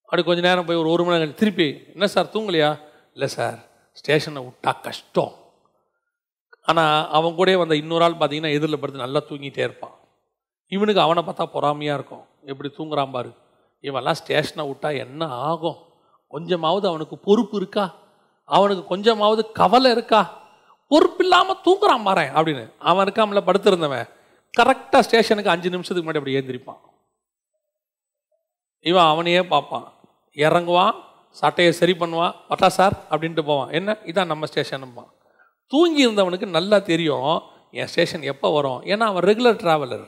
அப்படி கொஞ்ச நேரம் போய் ஒரு ஒரு மணி நேரம் திருப்பி என்ன சார் தூங்கலையா? இல்லை சார். ஸ்டேஷனை விட்டா கஷ்டம். ஆனால் அவன் கூட வந்த இன்னொரு ஆள் பார்த்தீங்கன்னா எதிரில் படுத்து நல்லா தூங்கிட்டே இருப்பான். இவனுக்கு அவனை பார்த்தா பொறாமையாக இருக்கும். எப்படி தூங்குறான் பாரு. இவெல்லாம் ஸ்டேஷனை விட்டா என்ன ஆகும்? கொஞ்சமாவது அவனுக்கு பொறுப்பு இருக்கா? அவனுக்கு கொஞ்சமாவது கவலை இருக்கா? பொறுப்பு இல்லாமல் தூங்குறான் பாரு அப்படின்னு. அவன் இருக்காமல படுத்திருந்தவன் கரெக்டாக ஸ்டேஷனுக்கு அஞ்சு நிமிஷத்துக்கு முன்னாடி அப்படி ஏந்திரிப்பான் இவன் அவனையே பார்ப்பான். இறங்குவான் சட்டையை சரி பண்ணுவான் பட்டா சார் அப்படின்ட்டு போவான். என்ன? இதான் நம்ம ஸ்டேஷனும்பான் தூங்கி இருந்தவனுக்கு நல்லா தெரியும் என் ஸ்டேஷன் எப்போ வரும்? ஏன்னா அவன் ரெகுலர் ட்ராவலர்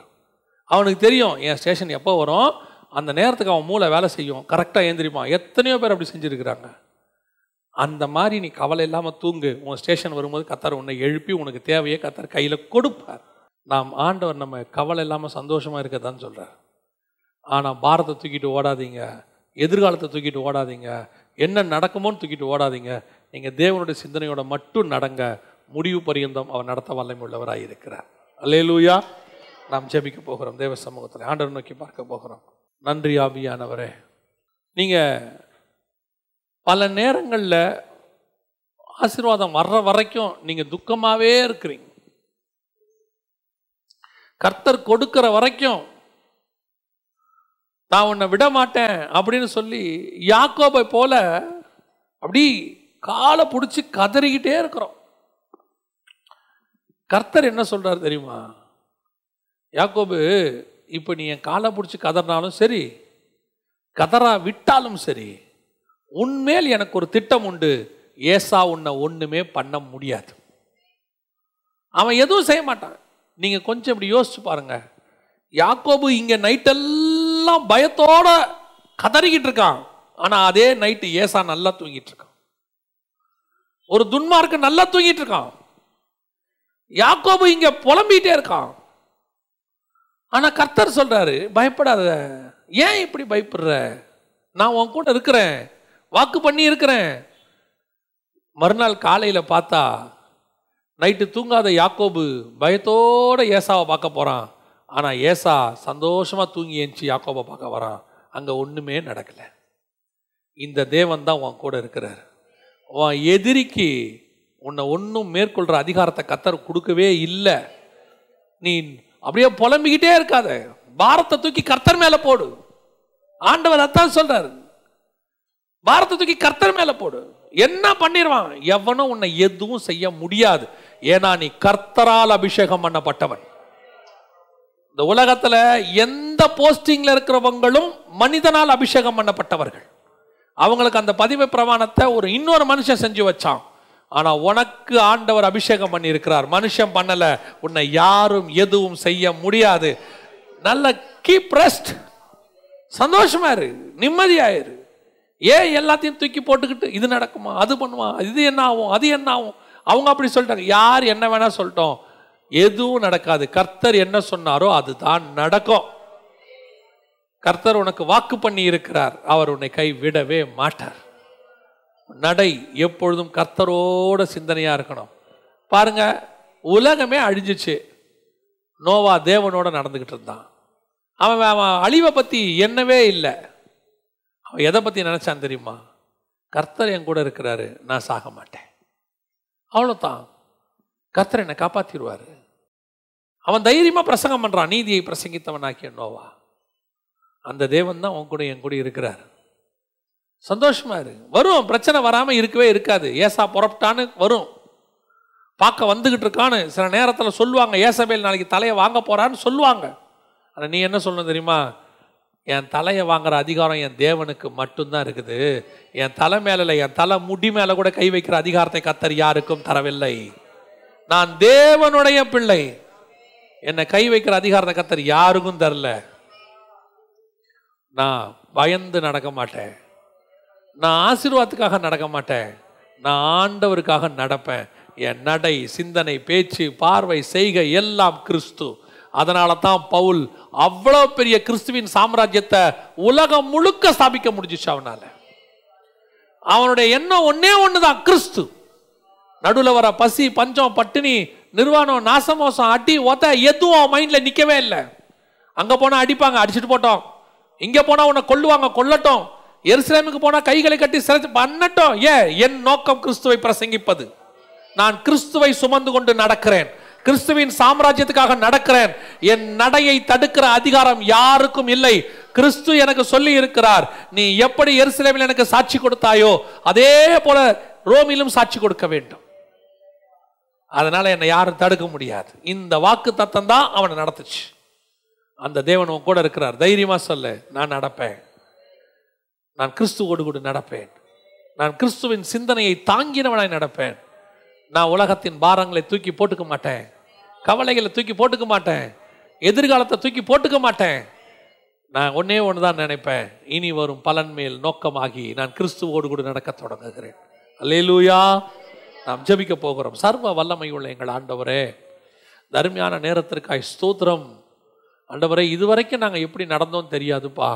அவனுக்கு தெரியும் என் ஸ்டேஷன் எப்போ வரும்? அந்த நேரத்துக்கு அவன் மூளை வேலை செய்யும். கரெக்டாக ஏந்திரிப்பான் எத்தனையோ பேர் அப்படி செஞ்சுருக்கிறாங்க. அந்த மாதிரி நீ கவலை இல்லாமல் தூங்கு. உன் ஸ்டேஷன் வரும்போது கத்தார் உன்னை எழுப்பி உனக்கு தேவையே கத்தார் கையில் கொடுப்பார். நாம் ஆண்டவர் நம்ம கவலை இல்லாமல் சந்தோஷமாக இருக்கதான்னு சொல்கிறார் ஆனால் பாரத்தை தூக்கிட்டு ஓடாதீங்க. எதிர்காலத்தை தூக்கிட்டு ஓடாதீங்க. என்ன நடக்குமோன்னு தூக்கிட்டு ஓடாதீங்க. நீங்கள் தேவனுடைய சிந்தனையோட மட்டும் நடங்க. முடிவு பரியந்தம் அவர் நடத்த வல்லமை உள்ளவராக இருக்கிறார். அல்லேலூயா. நாம் ஜெபிக்க போகிறோம். தேவ சமூகத்தில் ஆண்டவர் நோக்கி பார்க்க போகிறோம். நன்றி ஆவியானவரே. நீங்கள் பல நேரங்களில் ஆசீர்வாதம் வர்ற வரைக்கும் நீங்கள் துக்கமாகவே இருக்கிறீங்க. கர்த்தர் கொடுக்கிற வரைக்கும் நான் உன்னை விட மாட்டேன் அப்படின்னு சொல்லி யாக்கோபை போல அப்படி காலை பிடிச்சி கதறிக்கிட்டே இருக்கிறோம். கர்த்தர் என்ன சொல்கிறார் தெரியுமா? யாக்கோபு இப்போ நீ என் காலை பிடிச்சி கதறினாலும் சரி கதறா விட்டாலும் சரி உன்மேல் எனக்கு ஒரு திட்டம் உண்டு. ஏசா உன்னை ஒன்றுமே பண்ண முடியாது. அவன் எதுவும் செய்ய மாட்டான். நீங்கள் கொஞ்சம் இப்படி யோசிச்சு பாருங்க. யாக்கோபு இங்கே நைட்டெல்லாம் பயத்தோட கதறிக்கிட்டு இருக்கான். ஆனா அதே நைட்டு ஏசா நல்லா தூங்கிட்டு இருக்கான். ஒரு துன்மார்க்கு நல்லா தூங்கிட்டு இருக்கான். யாக்கோபு இங்க புலம்பிட்டே இருக்கான். ஆனா கர்த்தர் சொல்றாரு பயப்படாத. ஏன் இப்படி பயப்படுற? நான் உன் கூட இருக்கிறேன். வாக்கு பண்ணி இருக்கிறேன். மறுநாள் காலையில பார்த்தா நைட்டு தூங்காத யாக்கோபு பயத்தோட ஏசாவை பார்க்க போறான். ஆனால் ஏசா சந்தோஷமாக தூங்கி ஏஞ்சி யாக்கோபை பார்க்க வரான். அங்கே ஒன்றுமே நடக்கலை. இந்த தேவன் தான் உன் கூட இருக்கிறார். உன் எதிரிக்கு உன்னை ஒன்றும் மேற்கொள்கிற அதிகாரத்தை கத்தர் கொடுக்கவே இல்லை. நீ அப்படியே புலம்பிக்கிட்டே இருக்காத. பாரத்தை தூக்கி கர்த்தர் மேலே போடு. ஆண்டவர் அதான் சொல்கிறார் பாரத்தை தூக்கி கர்த்தர் மேலே போடு. என்ன பண்ணிடுவான் எவனும் உன்னை எதுவும் செய்ய முடியாது. ஏன்னா நீ கர்த்தரால் அபிஷேகம் பண்ணப்பட்டவன். இந்த உலகத்தில் எந்த போஸ்டிங்கில் இருக்கிறவங்களும் மனிதனால் அபிஷேகம் பண்ணப்பட்டவர்கள். அவங்களுக்கு அந்த பதிவு பிரமாணத்தை ஒரு இன்னொரு மனுஷன் செஞ்சு வச்சான். ஆனால் உனக்கு ஆண்டவர் அபிஷேகம் பண்ணியிருக்கிறார். மனுஷன் பண்ணலை. உன்னை யாரும் எதுவும் செய்ய முடியாது. நல்ல கீப் ரெஸ்ட் சந்தோஷமா இரு. நிம்மதியாயிரு ஏன் எல்லாத்தையும் தூக்கி போட்டுக்கிட்டு இது நடக்குமா? அது பண்ணுவான் இது என்ன ஆகும்? அது என்ன ஆகும்? அவங்க அப்படி சொல்லிட்டாங்க. யார் என்ன வேணால் சொல்லிட்டோம். எதுவும் நடக்காது. கர்த்தர் என்ன சொன்னாரோ அதுதான் நடக்கும். கர்த்தர் உனக்கு வாக்கு பண்ணி இருக்கிறார். அவர் உன்னை கை விடவே மாட்டார். நடை எப்பொழுதும் கர்த்தரோட சிந்தனையா இருக்கணும். பாருங்க உலகமே அழிஞ்சிச்சு. நோவா தேவனோட நடந்துகிட்டு இருந்தான். அவன் அவன் அழிவை பத்தி என்னவே இல்லை. அவன் எதை பத்தி நினைச்சான் தெரியுமா? கர்த்தர் என் கூட இருக்கிறாரு நான் சாக மாட்டேன். அவ்வளோதான் கர்த்தர் என்னை காப்பாத்திடுவாரு. அவன் தைரியமாக பிரசங்கம் பண்ணுறான் நீதியை பிரசங்கித்தவனாக்கிய நோவா. அந்த தேவன் தான் உன் கூட என் கூட இருக்கிறார். சந்தோஷமா இரு. வரும். பிரச்சனை வராமல் இருக்கவே இருக்காது. ஏசா புறப்பட்டான்னு வரும். பார்க்க வந்துக்கிட்டு இருக்கான்னு சில நேரத்தில் சொல்லுவாங்க. ஏசபேல் நாளைக்கு தலையை வாங்க போறான்னு சொல்லுவாங்க. ஆனால் நீ என்ன சொல்லணும் தெரியுமா? என் தலையை வாங்குற அதிகாரம் என் தேவனுக்கு மட்டும்தான் இருக்குது. என் தலை மேலே என் தலை முடி மேலே கூட கை வைக்கிற அதிகாரத்தை கத்தர் யாருக்கும் தரவில்லை. நான் தேவனுடைய பிள்ளை. என்னை கை வைக்கிற அதிகாரத்தை கத்தர் யாருக்கும் தரல. நான் பயந்து நடக்க மாட்டேன். நான் ஆசீர்வாதத்துக்காக நடக்க மாட்டேன். நான் ஆண்டவருக்காக நடப்பேன். என் நடை சிந்தனை பேச்சு பார்வை செய்கை எல்லாம் கிறிஸ்து. அதனால தான் பவுல் அவ்வளோ பெரிய கிறிஸ்துவின் சாம்ராஜ்யத்தை உலகம் முழுக்க ஸ்தாபிக்க முடிஞ்சிச்சு அவனால். அவனுடைய எண்ணம் ஒன்னே தான் கிறிஸ்து. நடுவில் வர பசி பஞ்சம் பட்டினி நிர்வாணம் நாசமோசம் அடி ஒத்த எதுவும் அவன் மைண்டில் நிற்கவே இல்லை. அங்கே போனால் அடிப்பாங்க அடிச்சுட்டு போட்டோம். இங்கே போனால் உன்னை கொல்லுவாங்க கொல்லட்டும். எருசலேமுக்கு போனால் கைகளை கட்டி சிறைச்சு பண்ணட்டும். ஏன் என் நோக்கம் கிறிஸ்துவை பிரசங்கிப்பது. நான் கிறிஸ்துவை சுமந்து கொண்டு நடக்கிறேன். கிறிஸ்துவின் சாம்ராஜ்யத்துக்காக நடக்கிறேன். என் நடையை தடுக்கிற அதிகாரம் யாருக்கும் இல்லை. கிறிஸ்து எனக்கு சொல்லி இருக்கிறார். நீ எப்படி எருசலேமில் எனக்கு சாட்சி கொடுத்தாயோ அதே போல ரோமிலும் சாட்சி கொடுக்க வேண்டும். அதனால் என்னை யாரும் தடுக்க முடியாது. இந்த வாக்கு தத்தம் தான் அவனை நடத்துச்சு. அந்த தேவன் உன் கூட இருக்கிறார். தைரியமாக சொல்லு நான் நடப்பேன். நான் கிறிஸ்துவோடு கூட நடப்பேன். நான் கிறிஸ்துவின் சிந்தனையை தாங்கினவனாய் நடப்பேன். நான் உலகத்தின் பாரங்களை தூக்கி போட்டுக்க மாட்டேன். கவலைகளை தூக்கி போட்டுக்க மாட்டேன். எதிர்காலத்தை தூக்கி போட்டுக்க மாட்டேன். நான் ஒன்றே ஒன்று தான் நினைப்பேன். இனி வரும் பலன் மேல் நோக்கமாகி நான் கிறிஸ்துவோடு கூட நடக்க தொடங்குகிறேன். அல்லேலூயா. நாம் ஜபிக்க போகிறோம். சர்வ வல்லமை உள்ள எங்கள் ஆண்டவரே தருமையான நேரத்திற்காய் ஸ்தோத்திரம். ஆண்டவரே இதுவரைக்கும் நாங்கள் எப்படி நடந்தோம் தெரியாதுப்பா.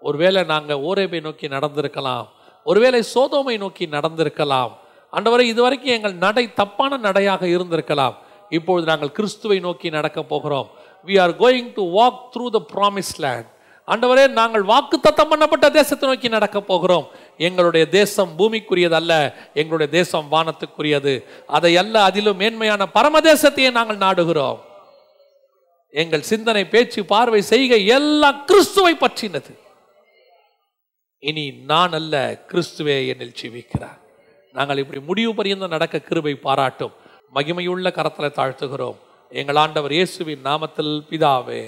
ஒருவேளை நாங்கள் ஓரேபை நோக்கி நடந்திருக்கலாம். ஒருவேளை சோதோமை நோக்கி நடந்திருக்கலாம். ஆண்டவரே இதுவரைக்கும் எங்கள் நடை தப்பான நடையாக இருந்திருக்கலாம். இப்பொழுது நாங்கள் கிறிஸ்துவை நோக்கி நடக்க போகிறோம். We are going to walk through the promise land ஆண்டவரே நாங்கள் வாக்கு தத்தம் பண்ணப்பட்ட தேசத்தை நோக்கி நடக்க போகிறோம். எங்களுடைய தேசம் பூமிக்குரியது அல்ல எங்களுடைய தேசம் வானத்துக்குரியது. அதை அல்ல அதிலும் மேன்மையான பரம தேசத்தையே நாங்கள் நாடுகிறோம். எங்கள் சிந்தனை பேச்சு பார்வை செய்கை எல்லாம் கிறிஸ்துவை பற்றினது. இனி நான் அல்ல கிறிஸ்துவே என்னில் ஜீவிக்கிறார். நாங்கள் இப்படி முடிவு பரியந்தம் நடக்க கிருபை பாராட்டும். மகிமையுள்ள கரத்தில் தாழ்த்துகிறோம். எங்கள் ஆண்டவர் இயேசுவின் நாமத்தில் பிதாவே.